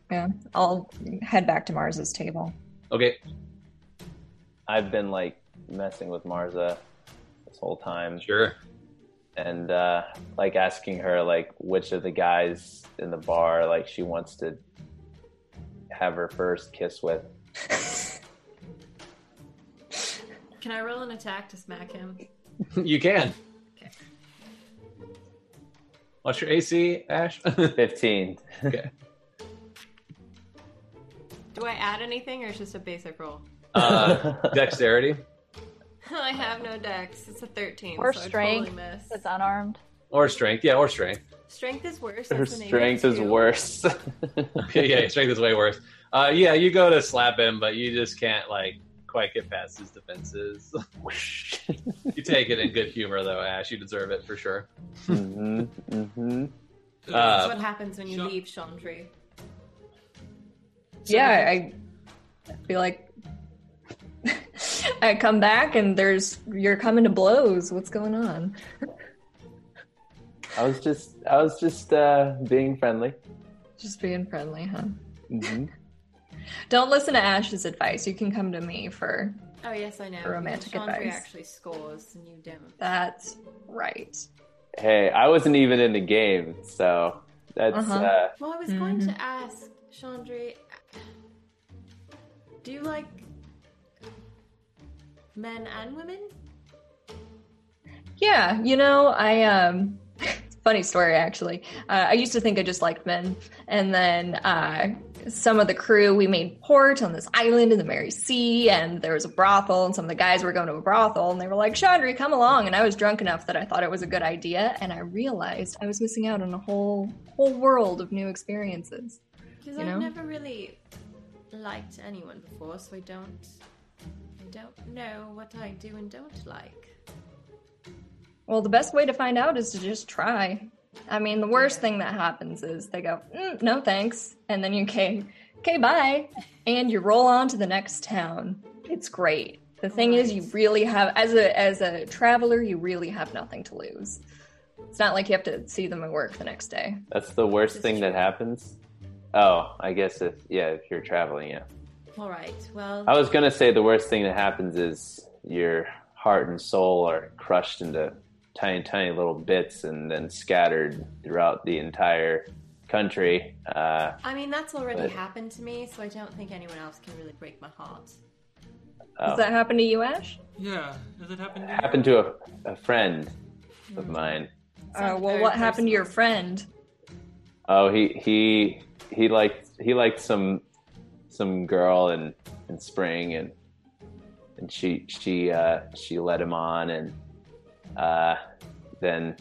Speaker 5: Yeah, I'll head back to Marza's table.
Speaker 3: Okay.
Speaker 2: I've been like messing with Marza this whole time,
Speaker 3: Sure.
Speaker 2: and uh, like asking her like which of the guys in the bar like she wants to have her first kiss with. *laughs*
Speaker 6: Can I roll an attack to smack him? *laughs*
Speaker 3: you can.
Speaker 6: Okay.
Speaker 3: What's your AC, Ash? *laughs*
Speaker 2: Fifteen.
Speaker 3: okay.
Speaker 6: Do I add anything or it's just a basic roll?
Speaker 3: Uh, dexterity *laughs*
Speaker 6: I have no dex. It's a 13.
Speaker 4: Or
Speaker 6: so I
Speaker 4: strength.
Speaker 6: totally miss.
Speaker 4: It's unarmed.
Speaker 3: or strength? Yeah, or strength.
Speaker 6: Strength is worse.
Speaker 2: her strength is worse.
Speaker 3: yeah, yeah, strength is way worse. Uh, yeah, you go to slap him, but you just can't like quite get past his defenses. *laughs* *laughs* you take it in good humor, though, Ash. You deserve it for sure.
Speaker 2: hmm hmm
Speaker 6: That's
Speaker 3: Uh,
Speaker 6: what happens when you
Speaker 1: Sha-
Speaker 6: leave Chandri.
Speaker 5: yeah, I, I feel like *laughs* I come back and there's you're coming to blows. What's going on?
Speaker 2: I was just I was just uh, being friendly.
Speaker 5: Just being friendly, huh?
Speaker 2: hmm
Speaker 5: Don't listen to Ash's advice. You can come to me for
Speaker 6: Oh yes, I know.
Speaker 5: Romantic
Speaker 6: Chandri
Speaker 5: advice.
Speaker 6: actually scores and you don't.
Speaker 5: that's right.
Speaker 2: Hey, I wasn't even in the game, so that's
Speaker 5: Uh-huh.
Speaker 2: uh,
Speaker 6: Well, I was going
Speaker 5: Mhm.
Speaker 6: to ask Chandri, do you like men and women?
Speaker 5: Yeah, you know, I um funny story actually. Uh, I used to think I just liked men, and then uh, some of the crew we made port on this island in the Mary Sea, and there was a brothel, and some of the guys were going to a brothel, and they were like, "Chandri, come along." And I was drunk enough that I thought it was a good idea, and I realized I was missing out on a whole whole world of new experiences.
Speaker 6: Because I've
Speaker 5: know?
Speaker 6: never really liked anyone before, so I don't. I don't know what I do and don't like.
Speaker 5: Well, the best way to find out is to just try. I mean, the worst thing that happens is they go, mm, "No, thanks," and then you okay, okay, bye, and you roll on to the next town. It's great. The thing is, you really have, as a as a traveler, you really have nothing to lose. It's not like you have to see them at work the next day.
Speaker 2: that's the worst thing
Speaker 6: is
Speaker 2: that happens. Oh, I guess if yeah, if you're traveling, yeah.
Speaker 6: All right. Well,
Speaker 2: I was gonna say the worst thing that happens is your heart and soul are crushed into tiny, tiny little bits and then scattered throughout the entire country. Uh,
Speaker 6: I mean that's already
Speaker 2: But-
Speaker 6: happened to me, so I don't think anyone else can really break my heart.
Speaker 2: oh.
Speaker 5: Does that happen to you, Ash?
Speaker 1: Yeah, has it happened to you?
Speaker 2: happened to a, a friend of
Speaker 6: Hmm.
Speaker 2: mine.
Speaker 5: Uh, well, what happened to your friend?
Speaker 2: Oh, he he he liked he liked some some girl in in spring and and she she uh she led him on and uh then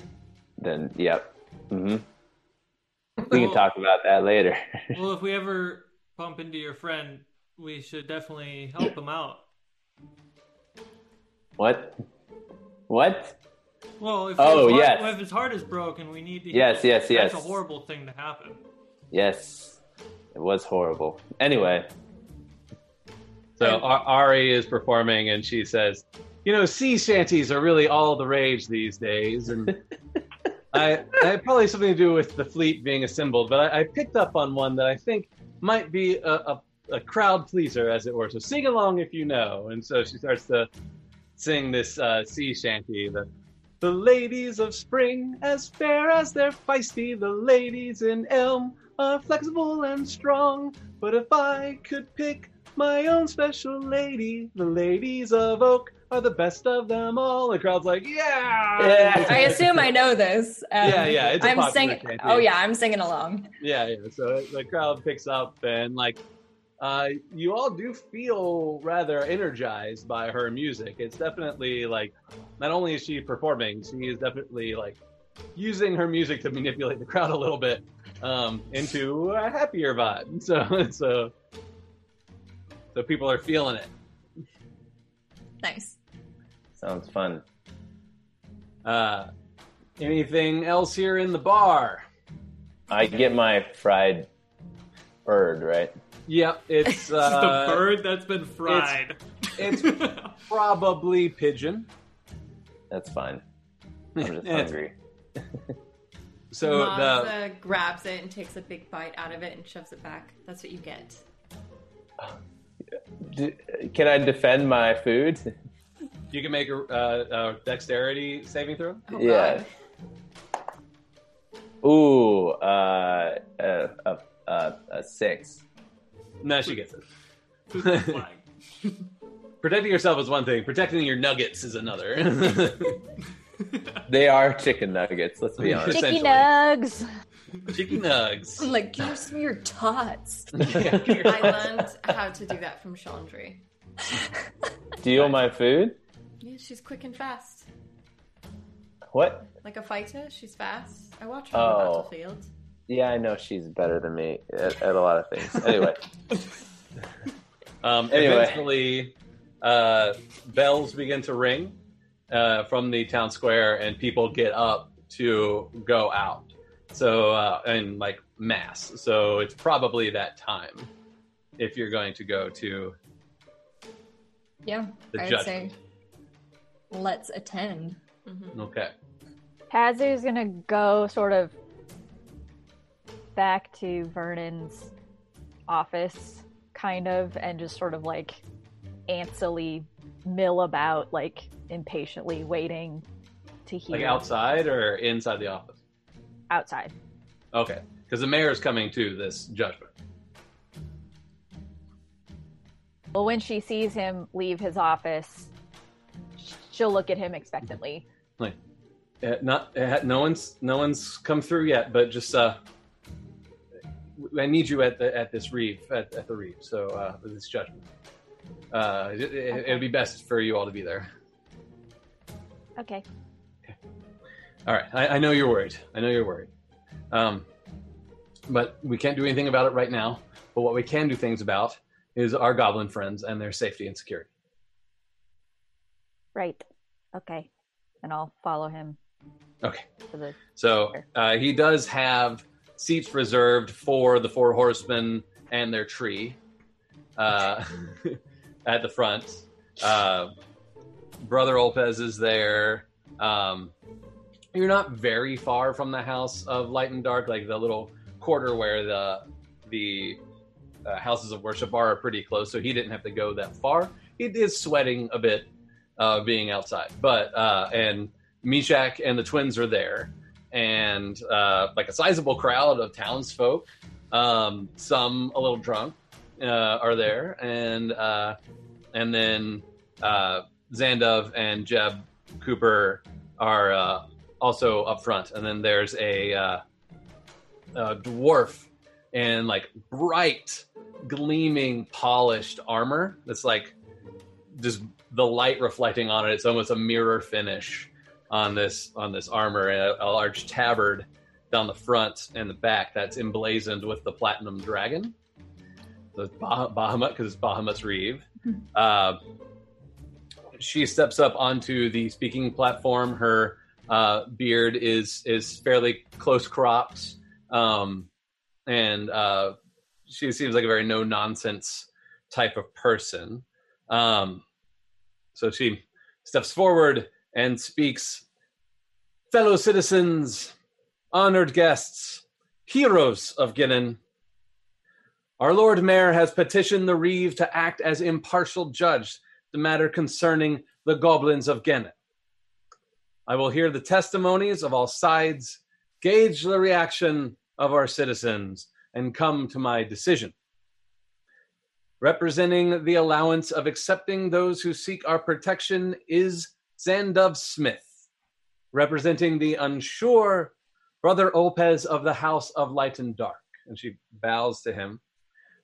Speaker 2: then yep. Mm-hmm. We can
Speaker 1: Well-
Speaker 2: talk about that later. *laughs*
Speaker 1: Well, if we ever bump into your friend, we should definitely help him out.
Speaker 2: what? What?
Speaker 1: Well, if,
Speaker 2: Oh,
Speaker 1: his, heart,
Speaker 2: yes.
Speaker 1: if his heart is broken, we need to.
Speaker 2: Yes, yes,
Speaker 1: That's
Speaker 2: yes.
Speaker 1: a horrible thing to happen.
Speaker 2: Yes. It was horrible. Anyway,
Speaker 3: So Ar- Ari is performing, and she says, "You know, sea shanties are really all the rage these days, and *laughs* I, I had probably something to do with the fleet being assembled. But I, I picked up on one that I think might be a, a, a crowd pleaser, as it were. So sing along if you know." And so she starts to sing this uh, sea shanty. The the ladies of spring, as fair as they're feisty. The ladies in elm are flexible and strong. But if I could pick my own special lady, the ladies of oak are the best of them all. The crowd's like, yeah.
Speaker 2: Yeah.
Speaker 5: I assume I know this. Um,
Speaker 3: Yeah, yeah, it's a
Speaker 5: I'm singing. Oh
Speaker 3: yeah.
Speaker 5: yeah, I'm singing along.
Speaker 3: Yeah, yeah. So the crowd picks up and like uh, you all do feel rather energized by her music. It's definitely like not only is she performing, she is definitely like using her music to manipulate the crowd a little bit um, into a happier vibe. *laughs* So so so people are feeling it.
Speaker 5: Nice.
Speaker 2: Sounds fun.
Speaker 3: Uh, anything else here in the bar?
Speaker 2: I get my fried bird, right?
Speaker 3: Yep, it's *laughs*
Speaker 7: the
Speaker 3: uh,
Speaker 7: bird that's been fried.
Speaker 3: it's probably pigeon.
Speaker 2: That's fine. I'm just *laughs* hungry. *laughs*
Speaker 3: So the
Speaker 6: grabs it and takes a big bite out of it and shoves it back. That's what you get.
Speaker 2: Can I defend my food?
Speaker 3: You can make a, uh, a dexterity saving throw.
Speaker 6: Oh,
Speaker 2: Yeah. Ooh, uh, uh, uh, uh, a six.
Speaker 3: No, she gets it.
Speaker 7: Who's the flag? *laughs*
Speaker 3: Protecting yourself is one thing. Protecting your nuggets is another.
Speaker 2: They are chicken nuggets. Let's be honest.
Speaker 4: Chicky
Speaker 3: Essentially.
Speaker 4: nugs.
Speaker 3: Chicken nugs.
Speaker 5: I'm like, give *laughs* me your tots.
Speaker 6: I learned how to do that from Chandri.
Speaker 2: Steal my food?
Speaker 6: Yeah, she's quick and fast.
Speaker 2: What?
Speaker 6: Like a fighter, she's fast. I watch her on the
Speaker 2: Oh.
Speaker 6: battlefield.
Speaker 2: Yeah, I know she's better than me at, at a lot of things. Anyway, *laughs*
Speaker 3: Um,
Speaker 2: Anyway.
Speaker 3: Eventually, uh, bells begin to ring uh, from the town square, and people get up to go out. So, uh, and like mass. So it's probably that time if you're going to go to
Speaker 5: Yeah,
Speaker 3: the
Speaker 5: I'd
Speaker 3: judge.
Speaker 5: say let's attend. Mm-hmm.
Speaker 3: Okay.
Speaker 4: Tazu's gonna go sort of back to Vernon's office, kind of, and just sort of like antsily mill about, like impatiently waiting to hear
Speaker 3: Like outside or inside the office?
Speaker 4: outside.
Speaker 3: Okay. Because the mayor is coming to this judgment.
Speaker 4: Well, when she sees him leave his office, she'll look at him expectantly.
Speaker 3: Like, uh, not uh, no one's no one's come through yet, but just uh, I need you at the at this reeve at, at the reeve. So uh, this judgment, uh, it,
Speaker 4: Okay.
Speaker 3: it'd be best for you all to be there.
Speaker 4: Okay.
Speaker 3: All right, I, I know you're worried. I know you're worried. Um, but we can't do anything about it right now. But what we can do things about is our goblin friends and their safety and security.
Speaker 4: Right. Okay. And I'll follow him
Speaker 3: Okay.
Speaker 4: the
Speaker 3: So uh, he does have seats reserved for the four horsemen and their tree uh, *laughs* at the front. Uh, Brother Olpez is there. Um, you're not very far from the house of Light and Dark, like the little quarter where the the uh, houses of worship are, are pretty close. So he didn't have to go that far. He is sweating a bit uh, being outside, but uh, and Meshach and the twins are there, and uh, like a sizable crowd of townsfolk. Um, some a little drunk uh, are there, and uh, and then uh, Zandov and Jeb Cooper are also up front, and then there's a, a dwarf in like bright, gleaming, polished armor that's like just the light reflecting on it. It's almost a mirror finish on this on this armor, a, a large tabard down the front and the back that's emblazoned with the platinum dragon. So it's bah- Bahamut because it's Bahamut's Reeve. Uh, she steps up onto the speaking platform. Her uh, beard is is fairly close cropped, um, and uh, she seems like a very no nonsense type of person. Um, so she steps forward and speaks, "Fellow citizens, honored guests, heroes of Ginnon." Our Lord Mayor has petitioned the Reeve to act as impartial judge the matter concerning the goblins of Gennet. I will hear the testimonies of all sides, gauge the reaction of our citizens, and come to my decision. Representing the allowance of accepting those who seek our protection is Zandov Smith. Representing the unsure, Brother Olpez of the House of Light and Dark. And she bows to him.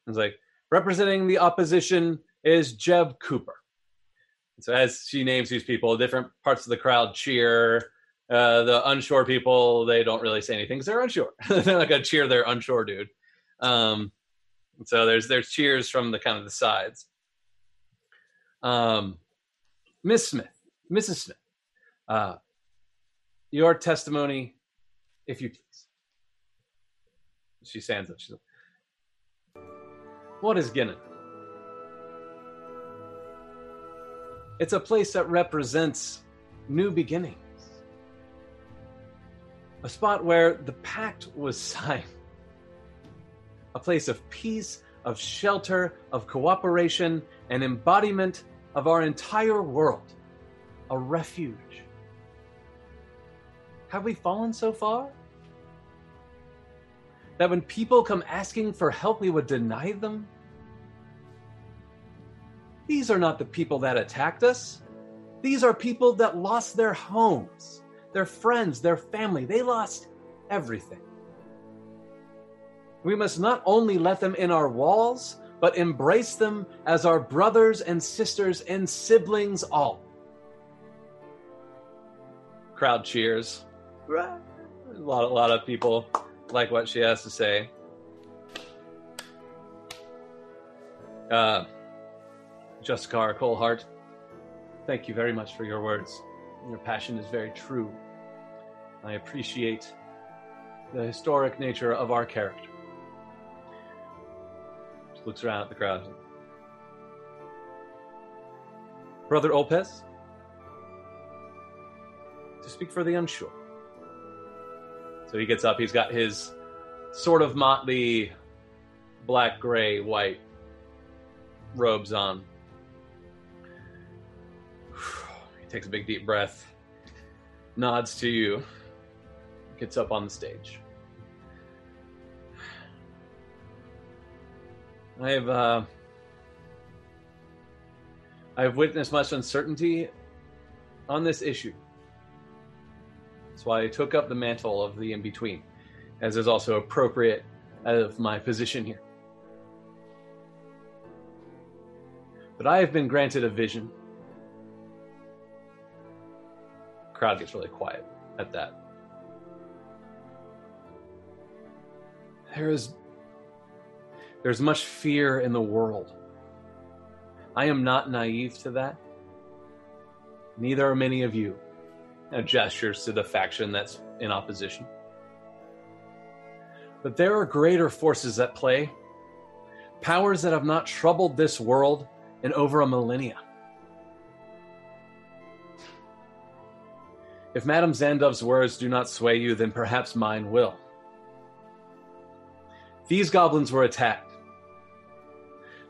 Speaker 3: And is like, representing the opposition is Jeb Cooper. So as she names these people, different parts of the crowd cheer. Uh, the unsure people, they don't really say anything because they're unsure. *laughs* they're like a cheer their unsure dude. Um, so there's there's cheers from the kind of the sides. Um, Miss Smith, Mrs. Smith, uh, your testimony, if you please. She stands up. She's like, "What is Ginnon?" It's a place that represents new beginnings. A spot where the pact was *laughs* signed. A place of peace, of shelter, of cooperation, an embodiment of our entire world. A refuge. Have we fallen so far? That when people come asking for help, we would deny them? These are not the people that attacked us. These are people that lost their homes, their friends, their family. They lost everything. We must not only let them in our walls, but embrace them as our brothers and sisters and siblings all. Crowd cheers. A lot, a lot of people like what she has to say. Uh, Justicar Colehart, thank you very much for your words. Your passion is very true. I appreciate the historic nature of our character. Looks around at the crowd. Brother Olpez, to speak for the unsure. So he gets up. He's got his sort of motley black, gray, white robes on. *sighs* He takes a big deep breath, nods to you, gets up on the stage. I have uh, I have witnessed much uncertainty on this issue. That's why I took up the mantle of the in between, as is also appropriate of my position here. But I have been granted a vision. Crowd gets really quiet at that. There is there's much fear in the world. I am not naive to that. Neither are many of you. Now gestures to the faction that's in opposition. But there are greater forces at play, powers that have not troubled this world in over a millennia. If Madame Zandov's words do not sway you, then perhaps mine will. These goblins were attacked.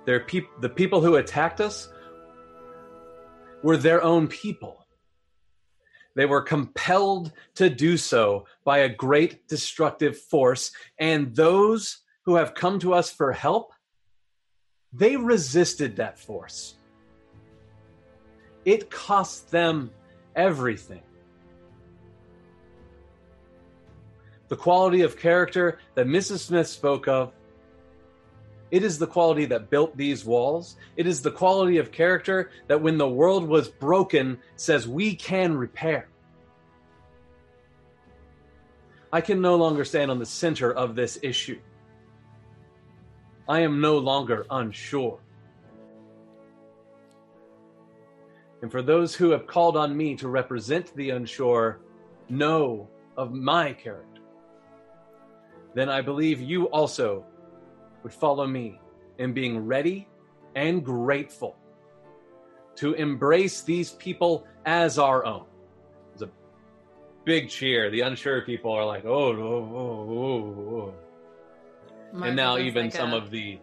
Speaker 3: Their peop- the people who attacked us were their own people. They were compelled to do so by a great destructive force, and those who have come to us for help, they resisted that force. It cost them everything. The quality of character that Mrs. Smith spoke of it is the quality that built these walls. It is the quality of character that when the world was broken says we can repair. I can no longer stand on the center of this issue. I am no longer unsure. And for those who have called on me to represent the unsure, know of my character, then I believe you also would follow me in being ready and grateful to embrace these people as our own. It's a big cheer. The unsure people are like, oh, oh, oh, oh. And now even some of the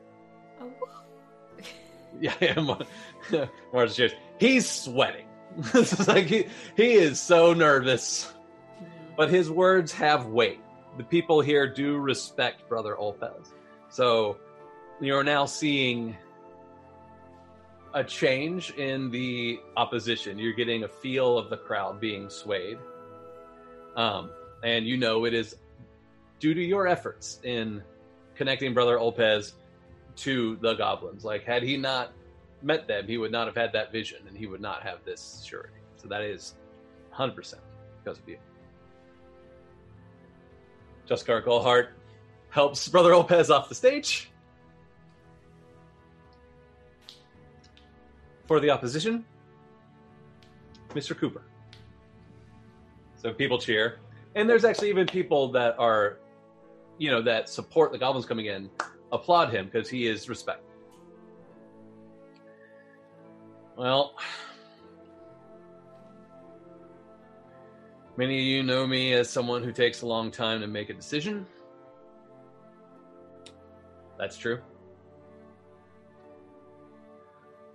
Speaker 3: *laughs* yeah, yeah Mar- *laughs* cheers. He's sweating. *laughs* this is like he, he is so nervous, but his words have weight. The people here do respect Brother Olpez. So you're now seeing a change in the opposition. You're getting a feel of the crowd being swayed. Um, and you know it is due to your efforts in connecting Brother Olpez to the goblins. Like, had he not met them, he would not have had that vision and he would not have this surety. So that is 100% because of you. Justicar Golhart helps Brother Olpez off the stage. For the opposition, Mr. Cooper. So people cheer. And there's actually even people that are, you know, that support the goblins coming in, applaud him because he is respected. Well, many of you know me as someone who takes a long time to make a decision. That's true.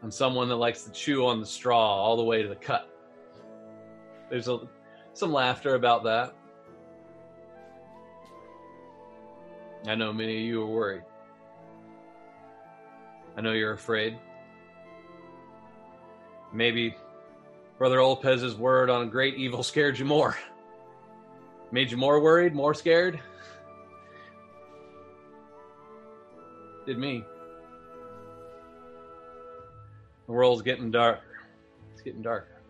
Speaker 3: I'm someone that likes to chew on the straw all the way to the cut. There's a, some laughter about that. I know many of you are worried. I know you're afraid. Maybe Brother Olpez's word on a great evil scared you more. Made you more worried, more scared? Did me. The world's getting darker. It's getting darker.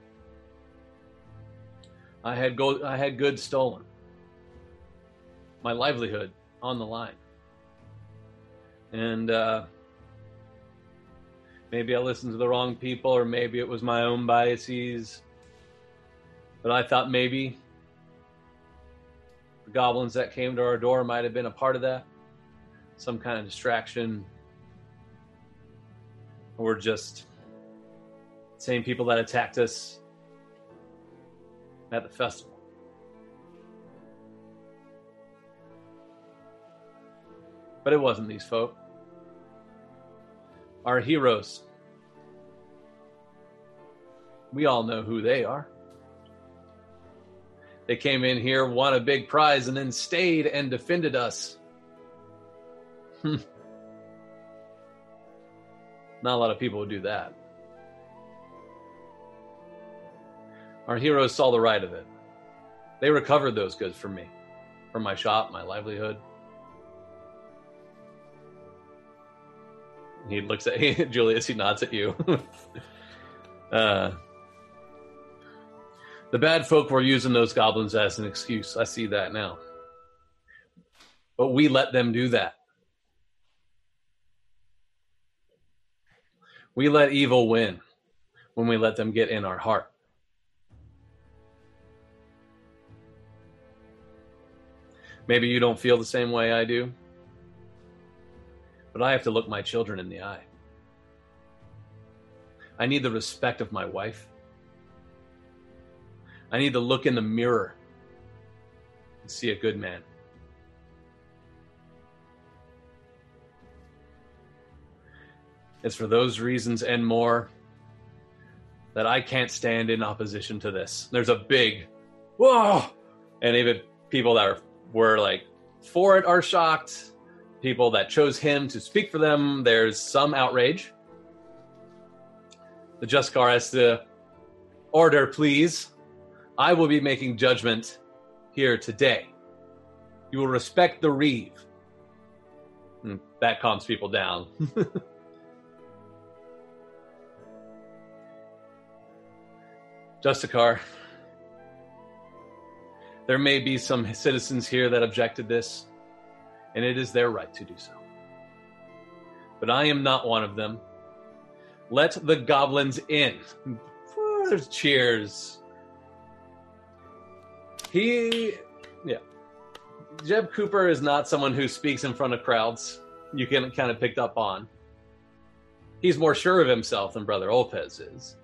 Speaker 3: I had go I had goods stolen. My livelihood on the line. And uh, maybe I listened to the wrong people, or maybe it was my own biases. But I thought maybe the goblins that came to our door might have been a part of that. Some kind of distraction. Or just same people that attacked us at the festival. But it wasn't these folk. Our heroes. We all know who they are. They came in here, won a big prize, and then stayed and defended us. Hmm. Not a lot of people would do that. Our heroes saw the right of it. They recovered those goods from me, from my shop, my livelihood. He looks at *laughs* Julius. He nods at you. *laughs* uh, the bad folk were using those goblins as an excuse. I see that now. But we let them do that. We let evil win when we let them get in our heart. Maybe you don't feel the same way I do, but I have to look my children in the eye. I need the respect of my wife. I need to look in the mirror and see a good man. It's for those reasons and more that I can't stand in opposition to this. There's a big whoa, and even people that are, were like for it are shocked. People that chose him to speak for them, there's some outrage. The Justicar has to order, please. I will be making judgment here today. You will respect the Reeve. Hmm, That calms people down. *laughs* Justicar, there may be some citizens here that objected this, and it is their right to do so. But I am not one of them. Let the goblins in. There's cheers. He, yeah. Jeb Cooper is not someone who speaks in front of crowds. You can kind of picked up on. He's more sure of himself than Brother Olpez is.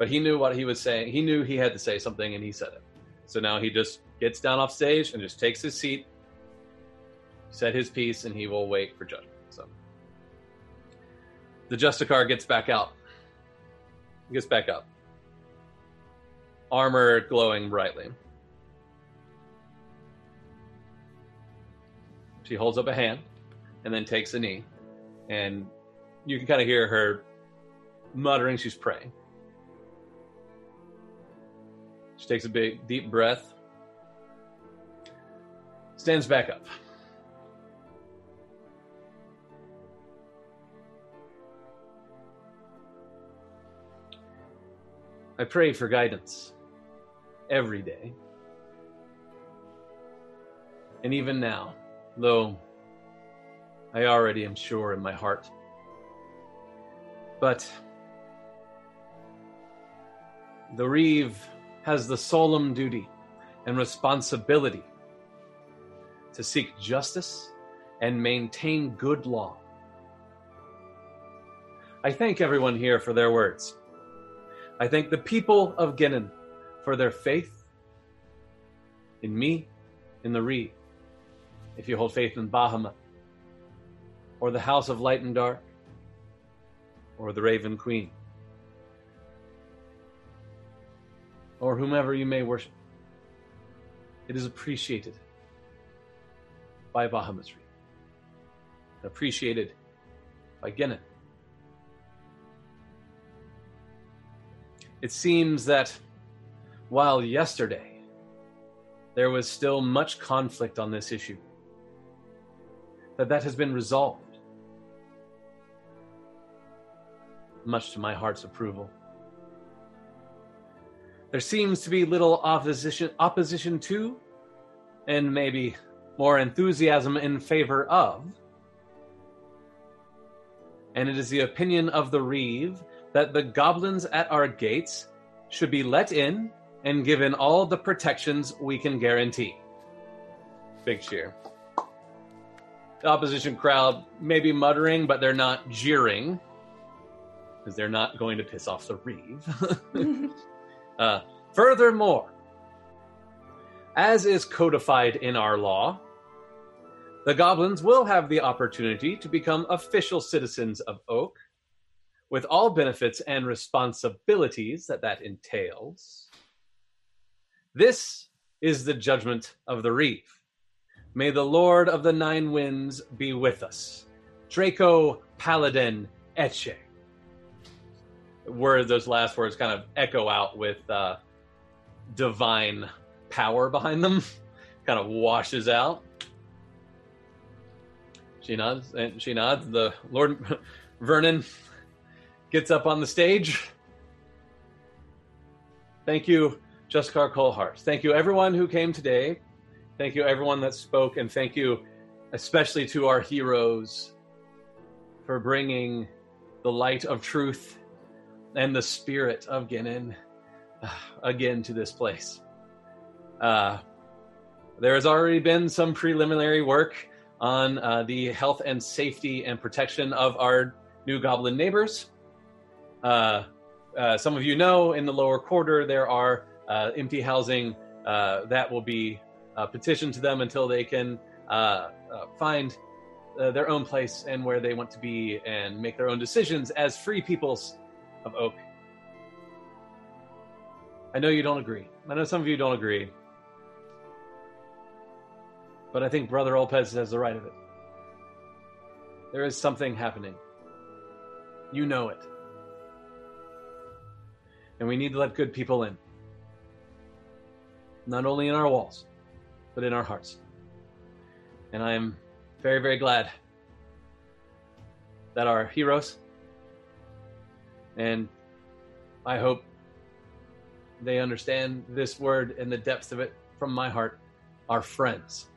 Speaker 3: But he knew what he was saying. He knew he had to say something, and he said it. So now he just gets down off stage and just takes his seat, said his piece, and he will wait for judgment. So the Justicar gets back out. He gets back up. Armor glowing brightly. She holds up a hand and then takes a knee. And you can kind of hear her muttering. She's praying. She takes a big, deep breath, stands back up. I pray for guidance every day. And even now, though I already am sure in my heart. But the Reeve has the solemn duty and responsibility to seek justice and maintain good law. I thank everyone here for their words. I thank the people of Ginnon for their faith in me, in the Reeve, If you hold faith in Bahamut, or the House of Light and Dark, or the Raven Queen, or whomever you may worship, it is appreciated by Bahamut's Reeve, appreciated by Ginnon. It seems that while yesterday there was still much conflict on this issue, that that has been resolved, much to my heart's approval. There seems to be little opposition opposition to, and maybe more enthusiasm in favor of. And it is the opinion of the Reeve that the goblins at our gates should be let in and given all the protections we can guarantee. Big cheer. The opposition crowd may be muttering, but they're not jeering because they're not going to piss off the Reeve. *laughs* *laughs* uh, furthermore, as is codified in our law, the goblins will have the opportunity to become official citizens of Oak with all benefits and responsibilities that that entails. This is the judgment of the Reeve. May the Lord of the Nine Winds be with us. Draco Paladin Etche. Where those last words kind of echo out with uh, divine power behind them, *laughs* kind of washes out. She nods, and she nods. The Lord *laughs* Vernon gets up on the stage. Thank you, Justicar Colhart. Thank you, everyone who came today. Thank you, everyone that spoke, and thank you especially to our heroes for bringing the light of truth and the spirit of Ginnon *sighs* again to this place. Uh, there has already been some preliminary work on uh, the health and safety and protection of our new goblin neighbors. Uh, uh, some of you know in the lower quarter there are uh, empty housing uh, that will be petitioned to them until they can find their own place and where they want to be and make their own decisions as free peoples of Oak. I know you don't agree. I know some of you don't agree. But I think Brother Olpez has the right of it. There is something happening. You know it and we need to let good people in. Not only in our walls, but in our hearts. And I am very, very glad that our heroes, and I hope they understand this word and the depths of it from my heart, our friends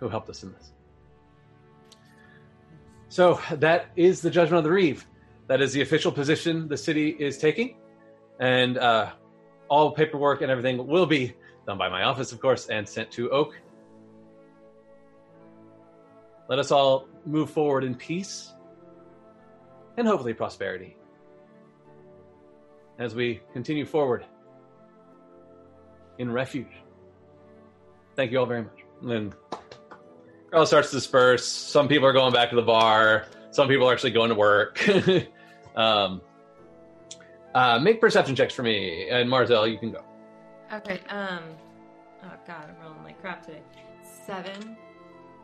Speaker 3: who helped us in this. So that is the judgment of the Reeve. That is the official position the city is taking, and uh, all paperwork and everything will be done by my office, of course, and sent to Oak. Let us all move forward in peace and hopefully prosperity as we continue forward in refuge. Thank you all very much. And crowd starts to disperse. Some people are going back to the bar. Some people are actually going to work. *laughs* um, uh, make perception checks for me, and Marzel, you can go.
Speaker 6: Okay. Um. Oh God, I'm rolling like crap today. Seven.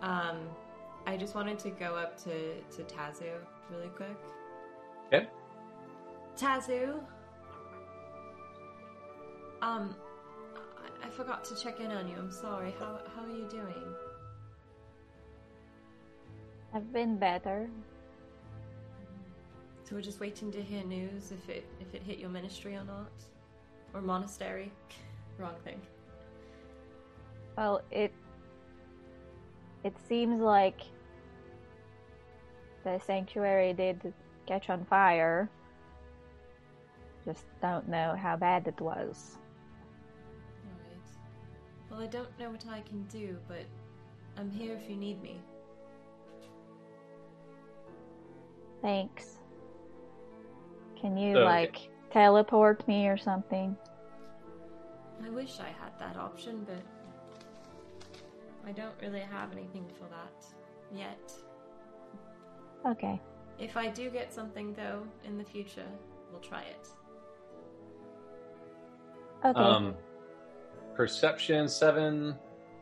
Speaker 6: Um. I just wanted to go up to to Tazu really quick.
Speaker 3: Okay.
Speaker 6: Tazu. Um, I, I forgot to check in on you. I'm sorry. How how are you doing?
Speaker 4: I've been better.
Speaker 6: So we're just waiting to hear news if it if it hit your ministry or not, or monastery. *laughs* Wrong thing.
Speaker 4: Well, it it seems like the sanctuary did catch on fire. Just don't know how bad it was.
Speaker 6: Alright. Well, I don't know what I can do, but I'm here if you need me.
Speaker 4: Thanks. Can you
Speaker 3: Okay.
Speaker 4: like teleport me or something?
Speaker 6: I wish I had that option, but I don't really have anything for that yet.
Speaker 4: Okay.
Speaker 6: If I do get something though in the future, we'll try it.
Speaker 4: Okay.
Speaker 3: Um, perception seven,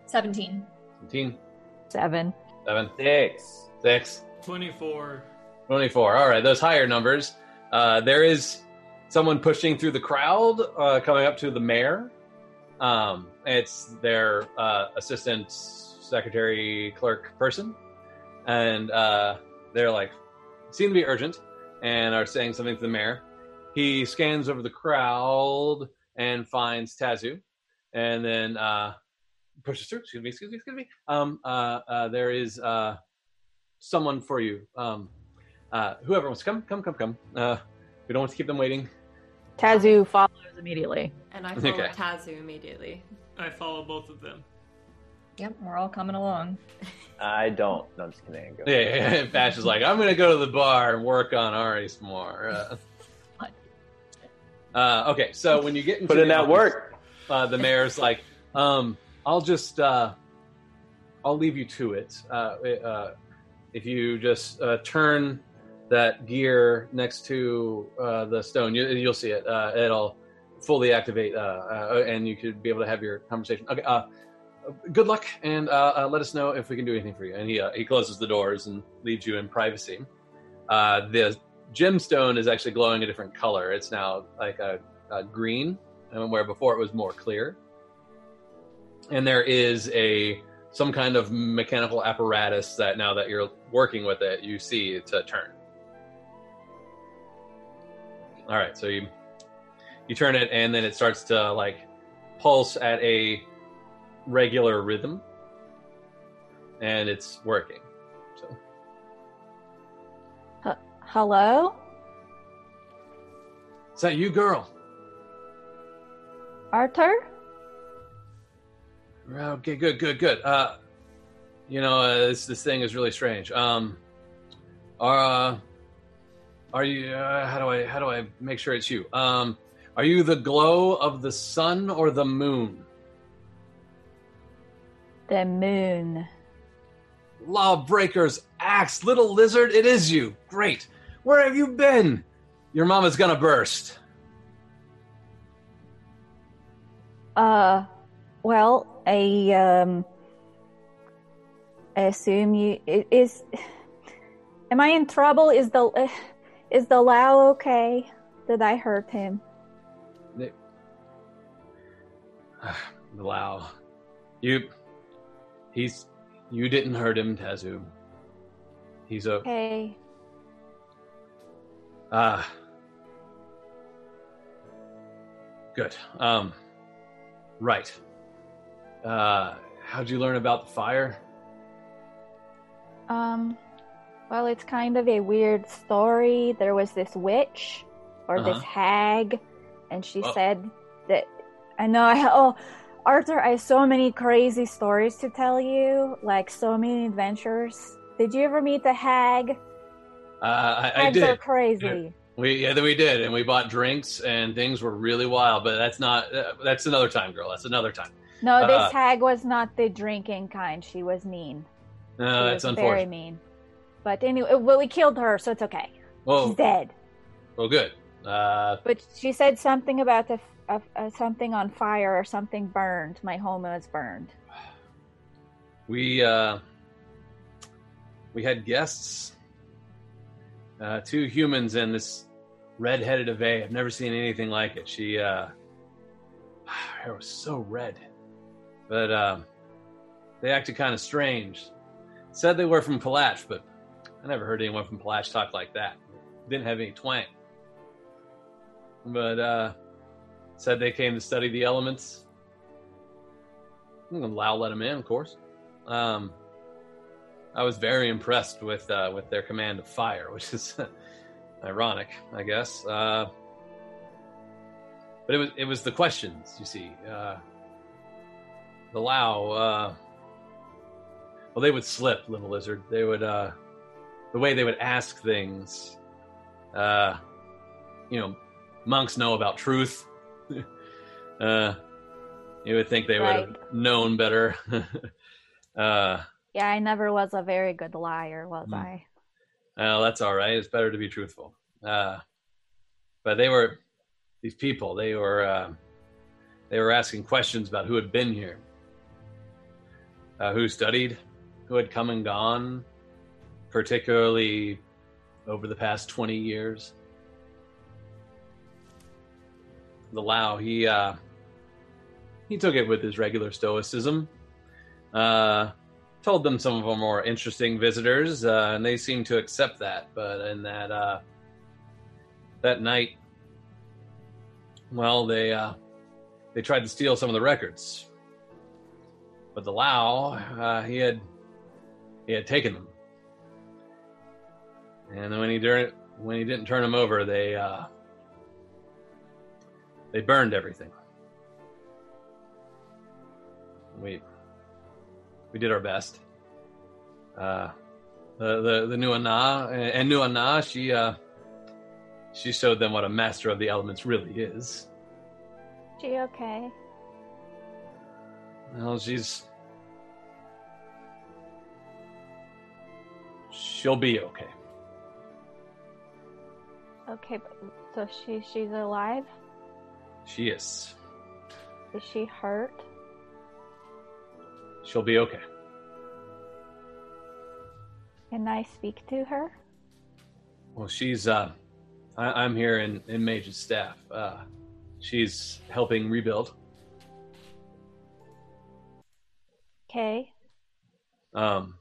Speaker 5: 17.
Speaker 3: 17,
Speaker 4: Seven.
Speaker 3: seven,
Speaker 2: Six.
Speaker 3: six.
Speaker 7: 24.
Speaker 3: 24. All right, those higher numbers. Uh, there is someone pushing through the crowd, uh, coming up to the mayor. Um, it's their uh, assistant secretary clerk person, and uh, they're like seem to be urgent and are saying something to the mayor. He scans over the crowd and finds Tazu, and then uh, pushes through. Excuse me, excuse me, excuse me. Um, uh, uh, there is uh, someone for you. Um, uh, whoever wants to come, come, come, come. Uh, we don't want to keep them waiting.
Speaker 4: Tazu follows immediately.
Speaker 6: And I follow
Speaker 3: Okay.
Speaker 6: Tazu immediately.
Speaker 7: I follow both of them.
Speaker 5: Yep, we're all coming along.
Speaker 2: I don't. No, I'm just kidding. Go.
Speaker 3: Yeah, yeah, yeah. Bash is like, I'm going to go to the bar and work on Ari some more. Uh, *laughs* uh, okay, so when you get into
Speaker 2: Put in that
Speaker 3: office,
Speaker 2: work.
Speaker 3: uh, the mayor's like, um, I'll just, uh, I'll leave you to it. Uh, uh, if you just uh, turn that gear next to uh, the stone, you, you'll see it. Uh, it'll fully activate, uh, uh, and you could be able to have your conversation. Okay. Good luck, and uh, uh, let us know if we can do anything for you. And he uh, he closes the doors and leaves you in privacy. The gemstone is actually glowing a different color. It's now like a, a green, where before it was more clear. And there is a some kind of mechanical apparatus that now that you're working with it, you see to turn. All right, so you you turn it, and then it starts to like pulse at a regular rhythm, and it's working. So
Speaker 4: Hello?
Speaker 3: is that you, girl?
Speaker 4: Arthur?
Speaker 3: Okay, good, good, good. Uh, you know, uh, this this thing is really strange. Um, are uh, are you? Uh, how do I how do I make sure it's you? Um, are you the glow of the sun or the moon?
Speaker 4: The moon.
Speaker 3: Lawbreakers, axe, little lizard, it is you. Great. Where have you been? Your mama's gonna burst.
Speaker 4: Uh, well, I um, I assume you is. Am I in trouble? Is the uh, is the Lao okay? Did I hurt him?
Speaker 3: Wow. *sighs* You, he's, you didn't hurt him, Tazu. He's a
Speaker 4: Okay.
Speaker 3: Ah. Good. Um right. Uh how'd you learn about the fire?
Speaker 4: Um, well, it's kind of a weird story. There was this witch or this
Speaker 3: Uh-huh.
Speaker 4: hag, and she
Speaker 3: Oh.
Speaker 4: said that I know. I *laughs* oh, Arthur, I have so many crazy stories to tell you, like so many adventures. Did you ever meet the hag?
Speaker 3: Uh I, I
Speaker 4: Hags are crazy.
Speaker 3: We yeah, we did and we bought drinks and things were really wild, but that's not uh, that's another time, girl. That's another time.
Speaker 4: No, this
Speaker 3: Uh,
Speaker 4: hag was not the drinking kind. She was mean.
Speaker 3: No,
Speaker 4: she
Speaker 3: Uh, that's
Speaker 4: was very mean. But anyway, well, we killed her, so it's okay.
Speaker 3: Well,
Speaker 4: She's dead.
Speaker 3: well good. Uh
Speaker 4: But she said something about the, uh, uh, something on fire or something burned. My home was burned.
Speaker 3: we uh we had guests uh, two humans and this red-headed Ave. I've never seen anything like it. She, uh, *sighs* her hair was so red, but uh, they acted kind of strange. Said they were from Kalach, but I never heard anyone from Kalach talk like that. Didn't have any twang. But uh, said they came to study the elements. Lao let them in, of course. Um, I was very impressed with uh, with their command of fire, *laughs* which is ironic, I guess. Uh, but it was it was the questions, you see. Uh, the Lao, uh, well, they would slip, little lizard. They would uh, the way they would ask things. Uh, you know, monks know about truth. Uh, you would think they would have known better. *laughs* uh,
Speaker 4: Yeah, I never was a very good liar, was
Speaker 3: Hmm.
Speaker 4: I?
Speaker 3: well, that's all right. It's better to be truthful. Uh, but they were these people. They were uh, they were asking questions about who had been here, uh, who studied, who had come and gone, particularly over the past twenty years. The Lao, he uh, he took it with his regular stoicism. Uh, told them some of our more interesting visitors, uh, and they seemed to accept that. But in that uh, that night, well, they uh, they tried to steal some of the records, but the Lao uh, he had he had taken them, and when he when he didn't turn them over, they uh, they burned everything. We we did our best. Uh, the the the new Ana and new Ana, she uh, she showed them what a master of the elements really is.
Speaker 4: She okay?
Speaker 3: Well, she's she'll be okay.
Speaker 4: Okay, so she she's alive?
Speaker 3: She is.
Speaker 4: Is she hurt?
Speaker 3: She'll be okay.
Speaker 4: Can I speak to her?
Speaker 3: Well, she's uh, I, I'm here in in Mage's staff. Uh, she's helping rebuild.
Speaker 4: Okay.
Speaker 3: Um,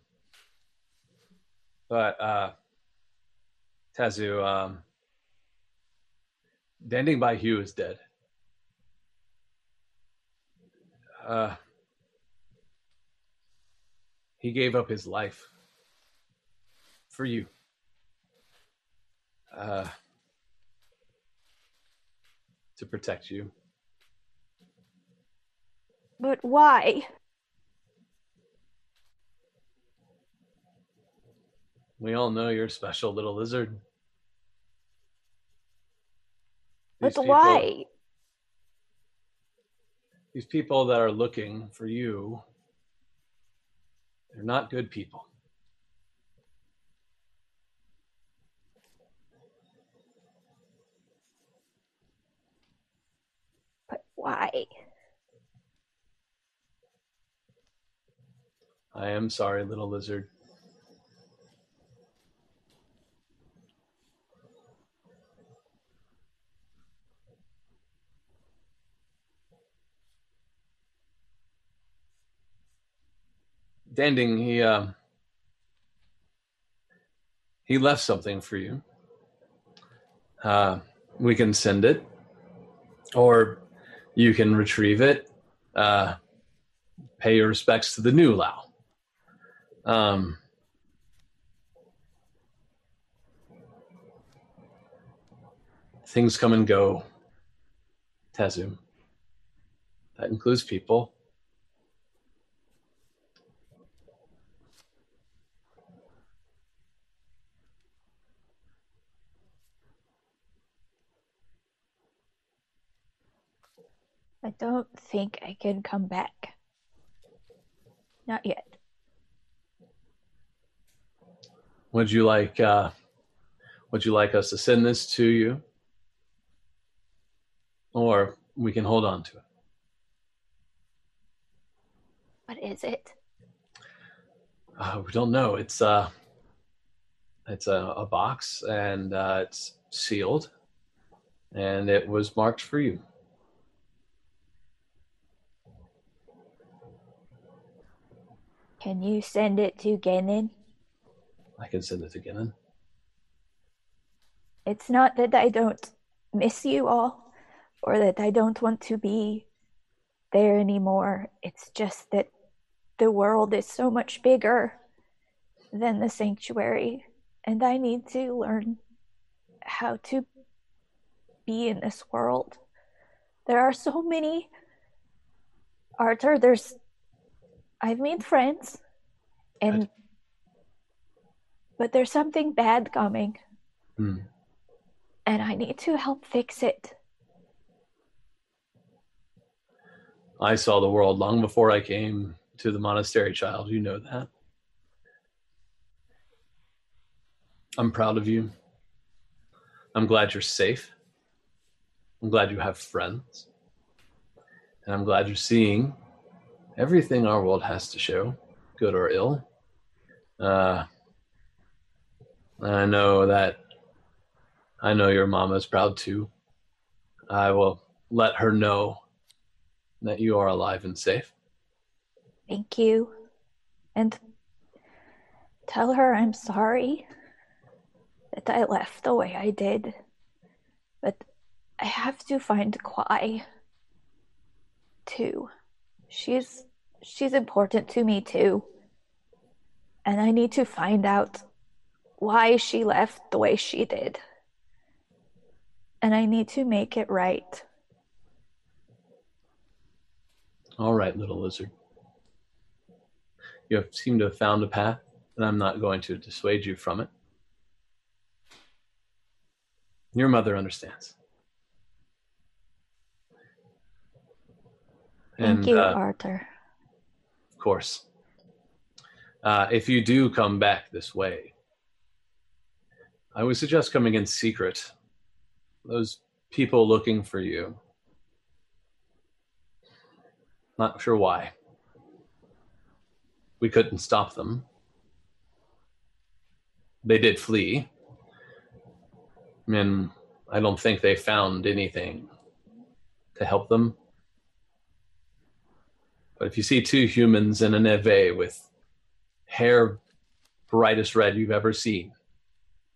Speaker 3: but uh, Tazu, um, Danding by Hugh is dead. Uh, he gave up his life for you. Uh, to protect you.
Speaker 4: But why?
Speaker 3: We all know you're a special, little lizard.
Speaker 4: But
Speaker 3: These people-
Speaker 4: why?
Speaker 3: these people that are looking for you, they're not good people.
Speaker 4: But why?
Speaker 3: I am sorry, little lizard. Danding, he uh, he left something for you. Uh, we can send it, or you can retrieve it. Uh, pay your respects to the new Lao. Um, things come and go, Tazum. That includes people.
Speaker 4: I don't think I can come back. Not yet.
Speaker 3: Would you like uh, would you like us to send this to you? Or we can hold on to it.
Speaker 4: What is it?
Speaker 3: Uh, we don't know. It's uh it's a, a box and uh, it's sealed, and it was marked for you.
Speaker 4: Can you send it to Ginnon?
Speaker 3: I can send it again.
Speaker 4: It's not that I don't miss you all or that I don't want to be there anymore. It's just that the world is so much bigger than the sanctuary, and I need to learn how to be in this world. There are so many. Arthur, there's. I've made friends, and. But there's something bad coming,
Speaker 3: Hmm.
Speaker 4: and I need to help fix it.
Speaker 3: I saw the world long before I came to the monastery, child. You know that. I'm proud of you. I'm glad you're safe. I'm glad you have friends. And I'm glad you're seeing everything our world has to show, good or ill. Uh, I know that I know your mama's proud too. I will let her know that you are alive and safe.
Speaker 4: Thank you. And tell her I'm sorry that I left the way I did. But I have to find Kwai too. She's she's important to me too. And I need to find out why she left the way she did. And I need to make it right.
Speaker 3: All right, little lizard. You seem to have found a path, and I'm not going to dissuade you from it. Your mother understands.
Speaker 4: Thank you,
Speaker 3: uh,
Speaker 4: Arthur.
Speaker 3: Course. Uh, if you do come back this way, I would suggest coming in secret. Those people looking for you. Not sure why. We couldn't stop them. They did flee. And I don't think they found anything to help them. But if you see two humans in a neve with hair brightest red you've ever seen,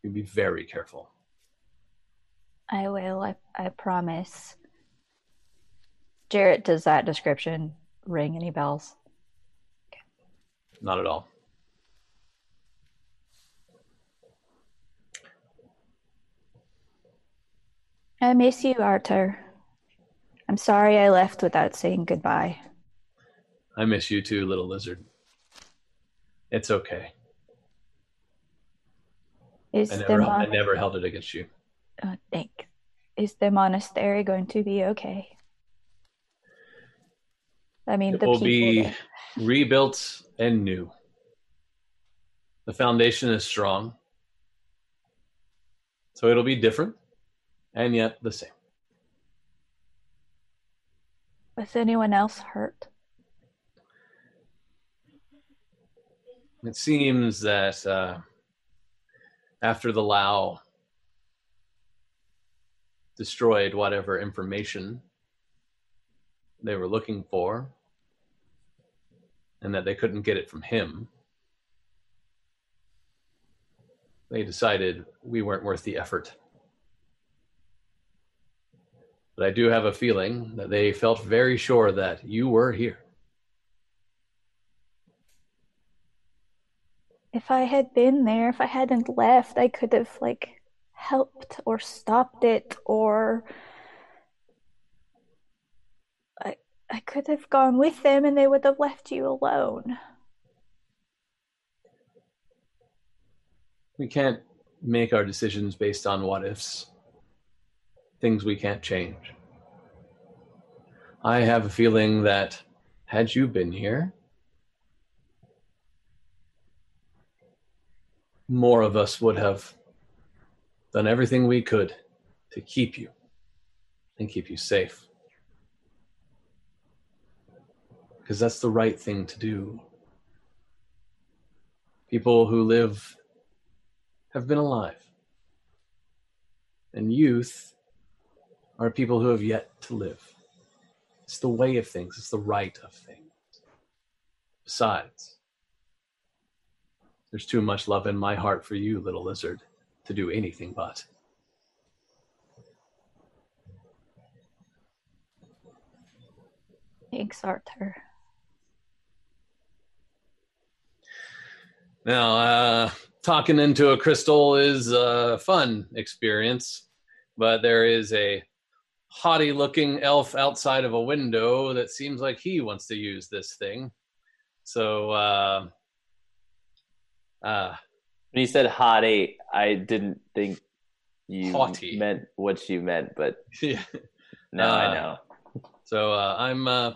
Speaker 3: you be very careful.
Speaker 4: I will, I, I promise. Jared, does that description ring any bells?
Speaker 3: Not at all.
Speaker 4: I miss you, Arthur. I'm sorry I left without saying goodbye.
Speaker 3: I miss you too, little lizard. It's okay.
Speaker 4: Is
Speaker 3: I
Speaker 4: the
Speaker 3: never, I never held it against you.
Speaker 4: oh, thank. Is the monastery going to be okay? I mean,
Speaker 3: It will be
Speaker 4: there.
Speaker 3: rebuilt and new. The foundation is strong. So it'll be different and yet the same.
Speaker 4: Was anyone else hurt?
Speaker 3: It seems that uh, after the Lao destroyed whatever information they were looking for, and that they couldn't get it from him, they decided we weren't worth the effort. But I do have a feeling that they felt very sure that you were here.
Speaker 4: If I had been there, if I hadn't left, I could have like helped or stopped it or I I could have gone with them and they would have left you alone.
Speaker 3: We can't make our decisions based on what ifs, things we can't change. I have a feeling that had you been here, more of us would have done everything we could to keep you and keep you safe. Because that's the right thing to do. People who live have been alive. And youth are people who have yet to live. It's the way of things, it's the right of things. Besides, there's too much love in my heart for you, little lizard, to do anything but.
Speaker 4: Thanks, Arthur.
Speaker 3: Now, uh, talking into a crystal is a fun experience, but there is a haughty looking elf outside of a window that seems like he wants to use this thing. So, uh, uh,
Speaker 2: When you said hottie, I didn't think you
Speaker 3: Haughty.
Speaker 2: meant what you meant, but *laughs*
Speaker 3: yeah.
Speaker 2: now I
Speaker 3: Uh,
Speaker 2: know.
Speaker 3: So uh, I'm uh,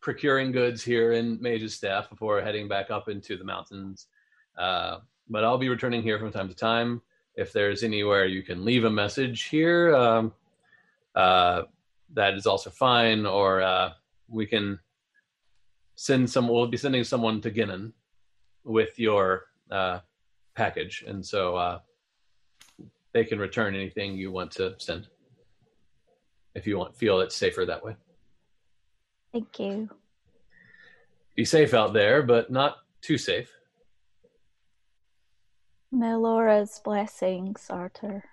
Speaker 3: procuring goods here in Mage's Staff before heading back up into the mountains. Uh, but I'll be returning here from time to time. If there's anywhere you can leave a message here, um, uh, that is also fine. Or uh, we can send some. We'll be sending someone to Ginnon with your uh, package, and so uh, they can return anything you want to send if you want feel it's safer that way.
Speaker 4: Thank you.
Speaker 3: Be safe out there, but not too safe.
Speaker 4: Melora's blessings, Arthur.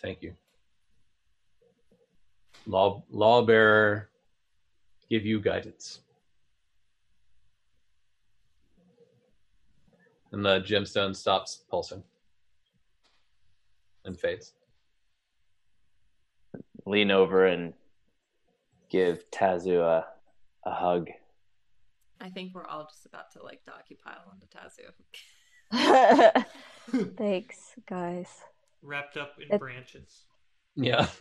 Speaker 3: Thank you. Law law bearer, give you guidance. And the gemstone stops pulsing and fades.
Speaker 2: Lean over and give Tazu a, a hug.
Speaker 6: I think we're all just about to like docu pile onto Tazu. *laughs* *laughs*
Speaker 4: Thanks, guys.
Speaker 7: Wrapped up in
Speaker 4: It-
Speaker 7: branches.
Speaker 3: Yeah. *laughs*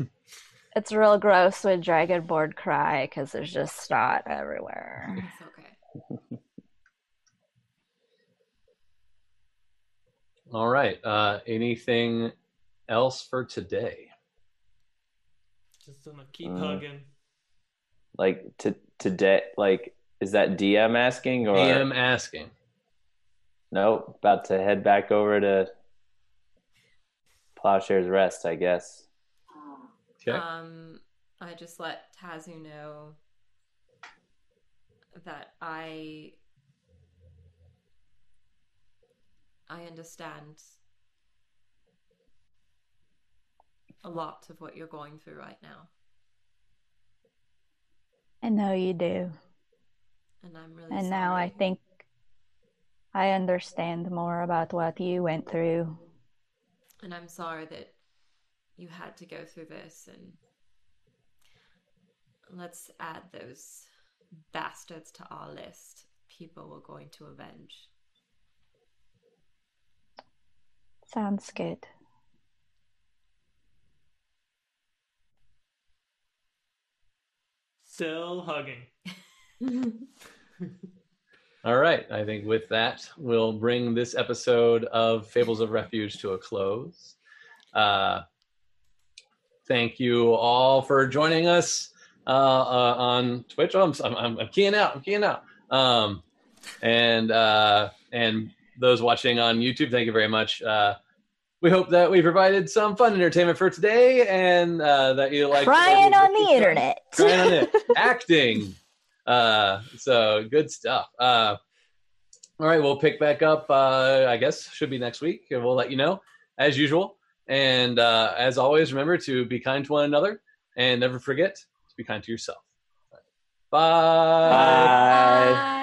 Speaker 4: It's real gross when Dragonborn cry because there's just snot everywhere.
Speaker 6: It's okay.
Speaker 3: All right. Uh, anything else for today?
Speaker 7: Just gonna keep
Speaker 2: Uh,
Speaker 7: hugging.
Speaker 2: Like to today, like is that DM asking or
Speaker 3: am asking.
Speaker 2: no? About to head back over to Plowshare's Rest, I guess.
Speaker 3: Okay.
Speaker 6: Um, I just let Tazu know that I I understand a lot of what you're going through right now,
Speaker 4: I know you do.
Speaker 6: and I'm really
Speaker 4: And now I think I understand more about what you went through.
Speaker 6: and I'm sorry that you had to go through this and let's add those bastards to our list. People we're going to avenge.
Speaker 4: Sounds good.
Speaker 7: Still hugging. *laughs*
Speaker 3: All right. I think with that, we'll bring this episode of Fables of Refuge to a close. Uh, thank you all for joining us uh, uh, on Twitch. Oh, I'm, I'm, I'm keying out. I'm keying out. Um, and uh, and those watching on YouTube, thank you very much. Uh, we hope that we provided some fun entertainment for today, and uh, that you like
Speaker 4: Crying on the *laughs* internet.
Speaker 3: crying on it, acting. Uh, so good stuff. Uh, all right, we'll pick back up. Uh, I guess should be next week, and we'll let you know as usual. And uh, as always, remember to be kind to one another, and never forget to be kind to yourself. Bye.
Speaker 2: Bye.
Speaker 6: Bye.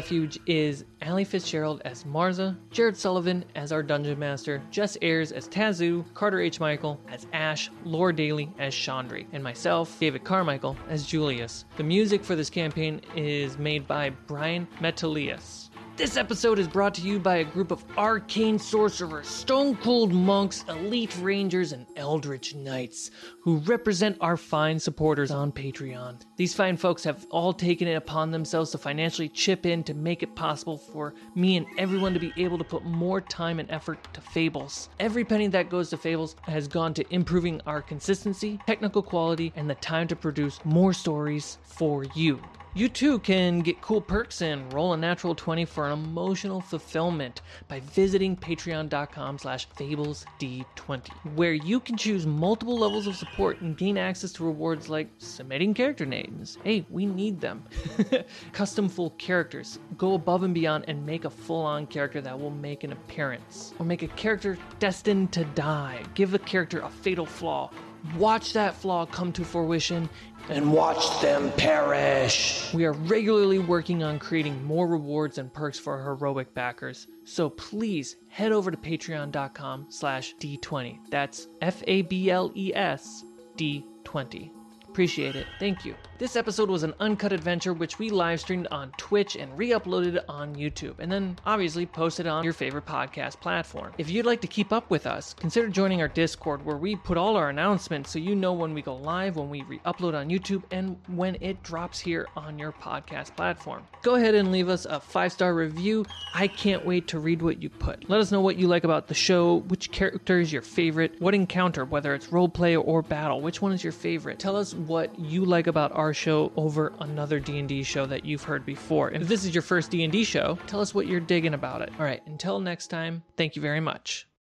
Speaker 1: Refuge is Allie Fitzgerald as Marza, Jared Sullivan as our Dungeon Master, Jess Ayers as Tazu, Carter H. Michael as Ash, Laura Daly as Chandri, and myself, David Carmichael, as Julius. The music for this campaign is made by Brian Metalius. This episode is brought to you by a group of arcane sorcerers, stone cold monks, elite rangers, and eldritch knights who represent our fine supporters on Patreon. These fine folks have all taken it upon themselves to financially chip in to make it possible for me and everyone to be able to put more time and effort to Fables. Every penny that goes to Fables has gone to improving our consistency, technical quality, and the time to produce more stories for you. You too can get cool perks and roll a natural 20 for an emotional fulfillment by visiting patreon.com slash fablesd20, where you can choose multiple levels of support and gain access to rewards like submitting character names. Hey, we need them. *laughs* Custom full characters. Go above and beyond and make a full-on character that will make an appearance. Or make a character destined to die. Give a character a fatal flaw. Watch that flaw come to fruition and watch them perish. We are regularly working on creating more rewards and perks for our heroic backers. So please head over to patreon.com slash d20. That's F-A-B-L-E-S D20. Appreciate it. Thank you. This episode was an uncut adventure which we live streamed on Twitch and re uploaded on YouTube, and then obviously posted on your favorite podcast platform. If you'd like to keep up with us, consider joining our Discord where we put all our announcements so you know when we go live, when we re upload on YouTube, and when it drops here on your podcast platform. Go ahead and leave us a five star review. I can't wait to read what you put. Let us know what you like about the show, which character is your favorite, what encounter, whether it's roleplay or battle, which one is your favorite. Tell us what you like about our show over another D&D show that you've heard before. If this is your first D&D show, tell us what you're digging about it. All right, until next time, thank you very much.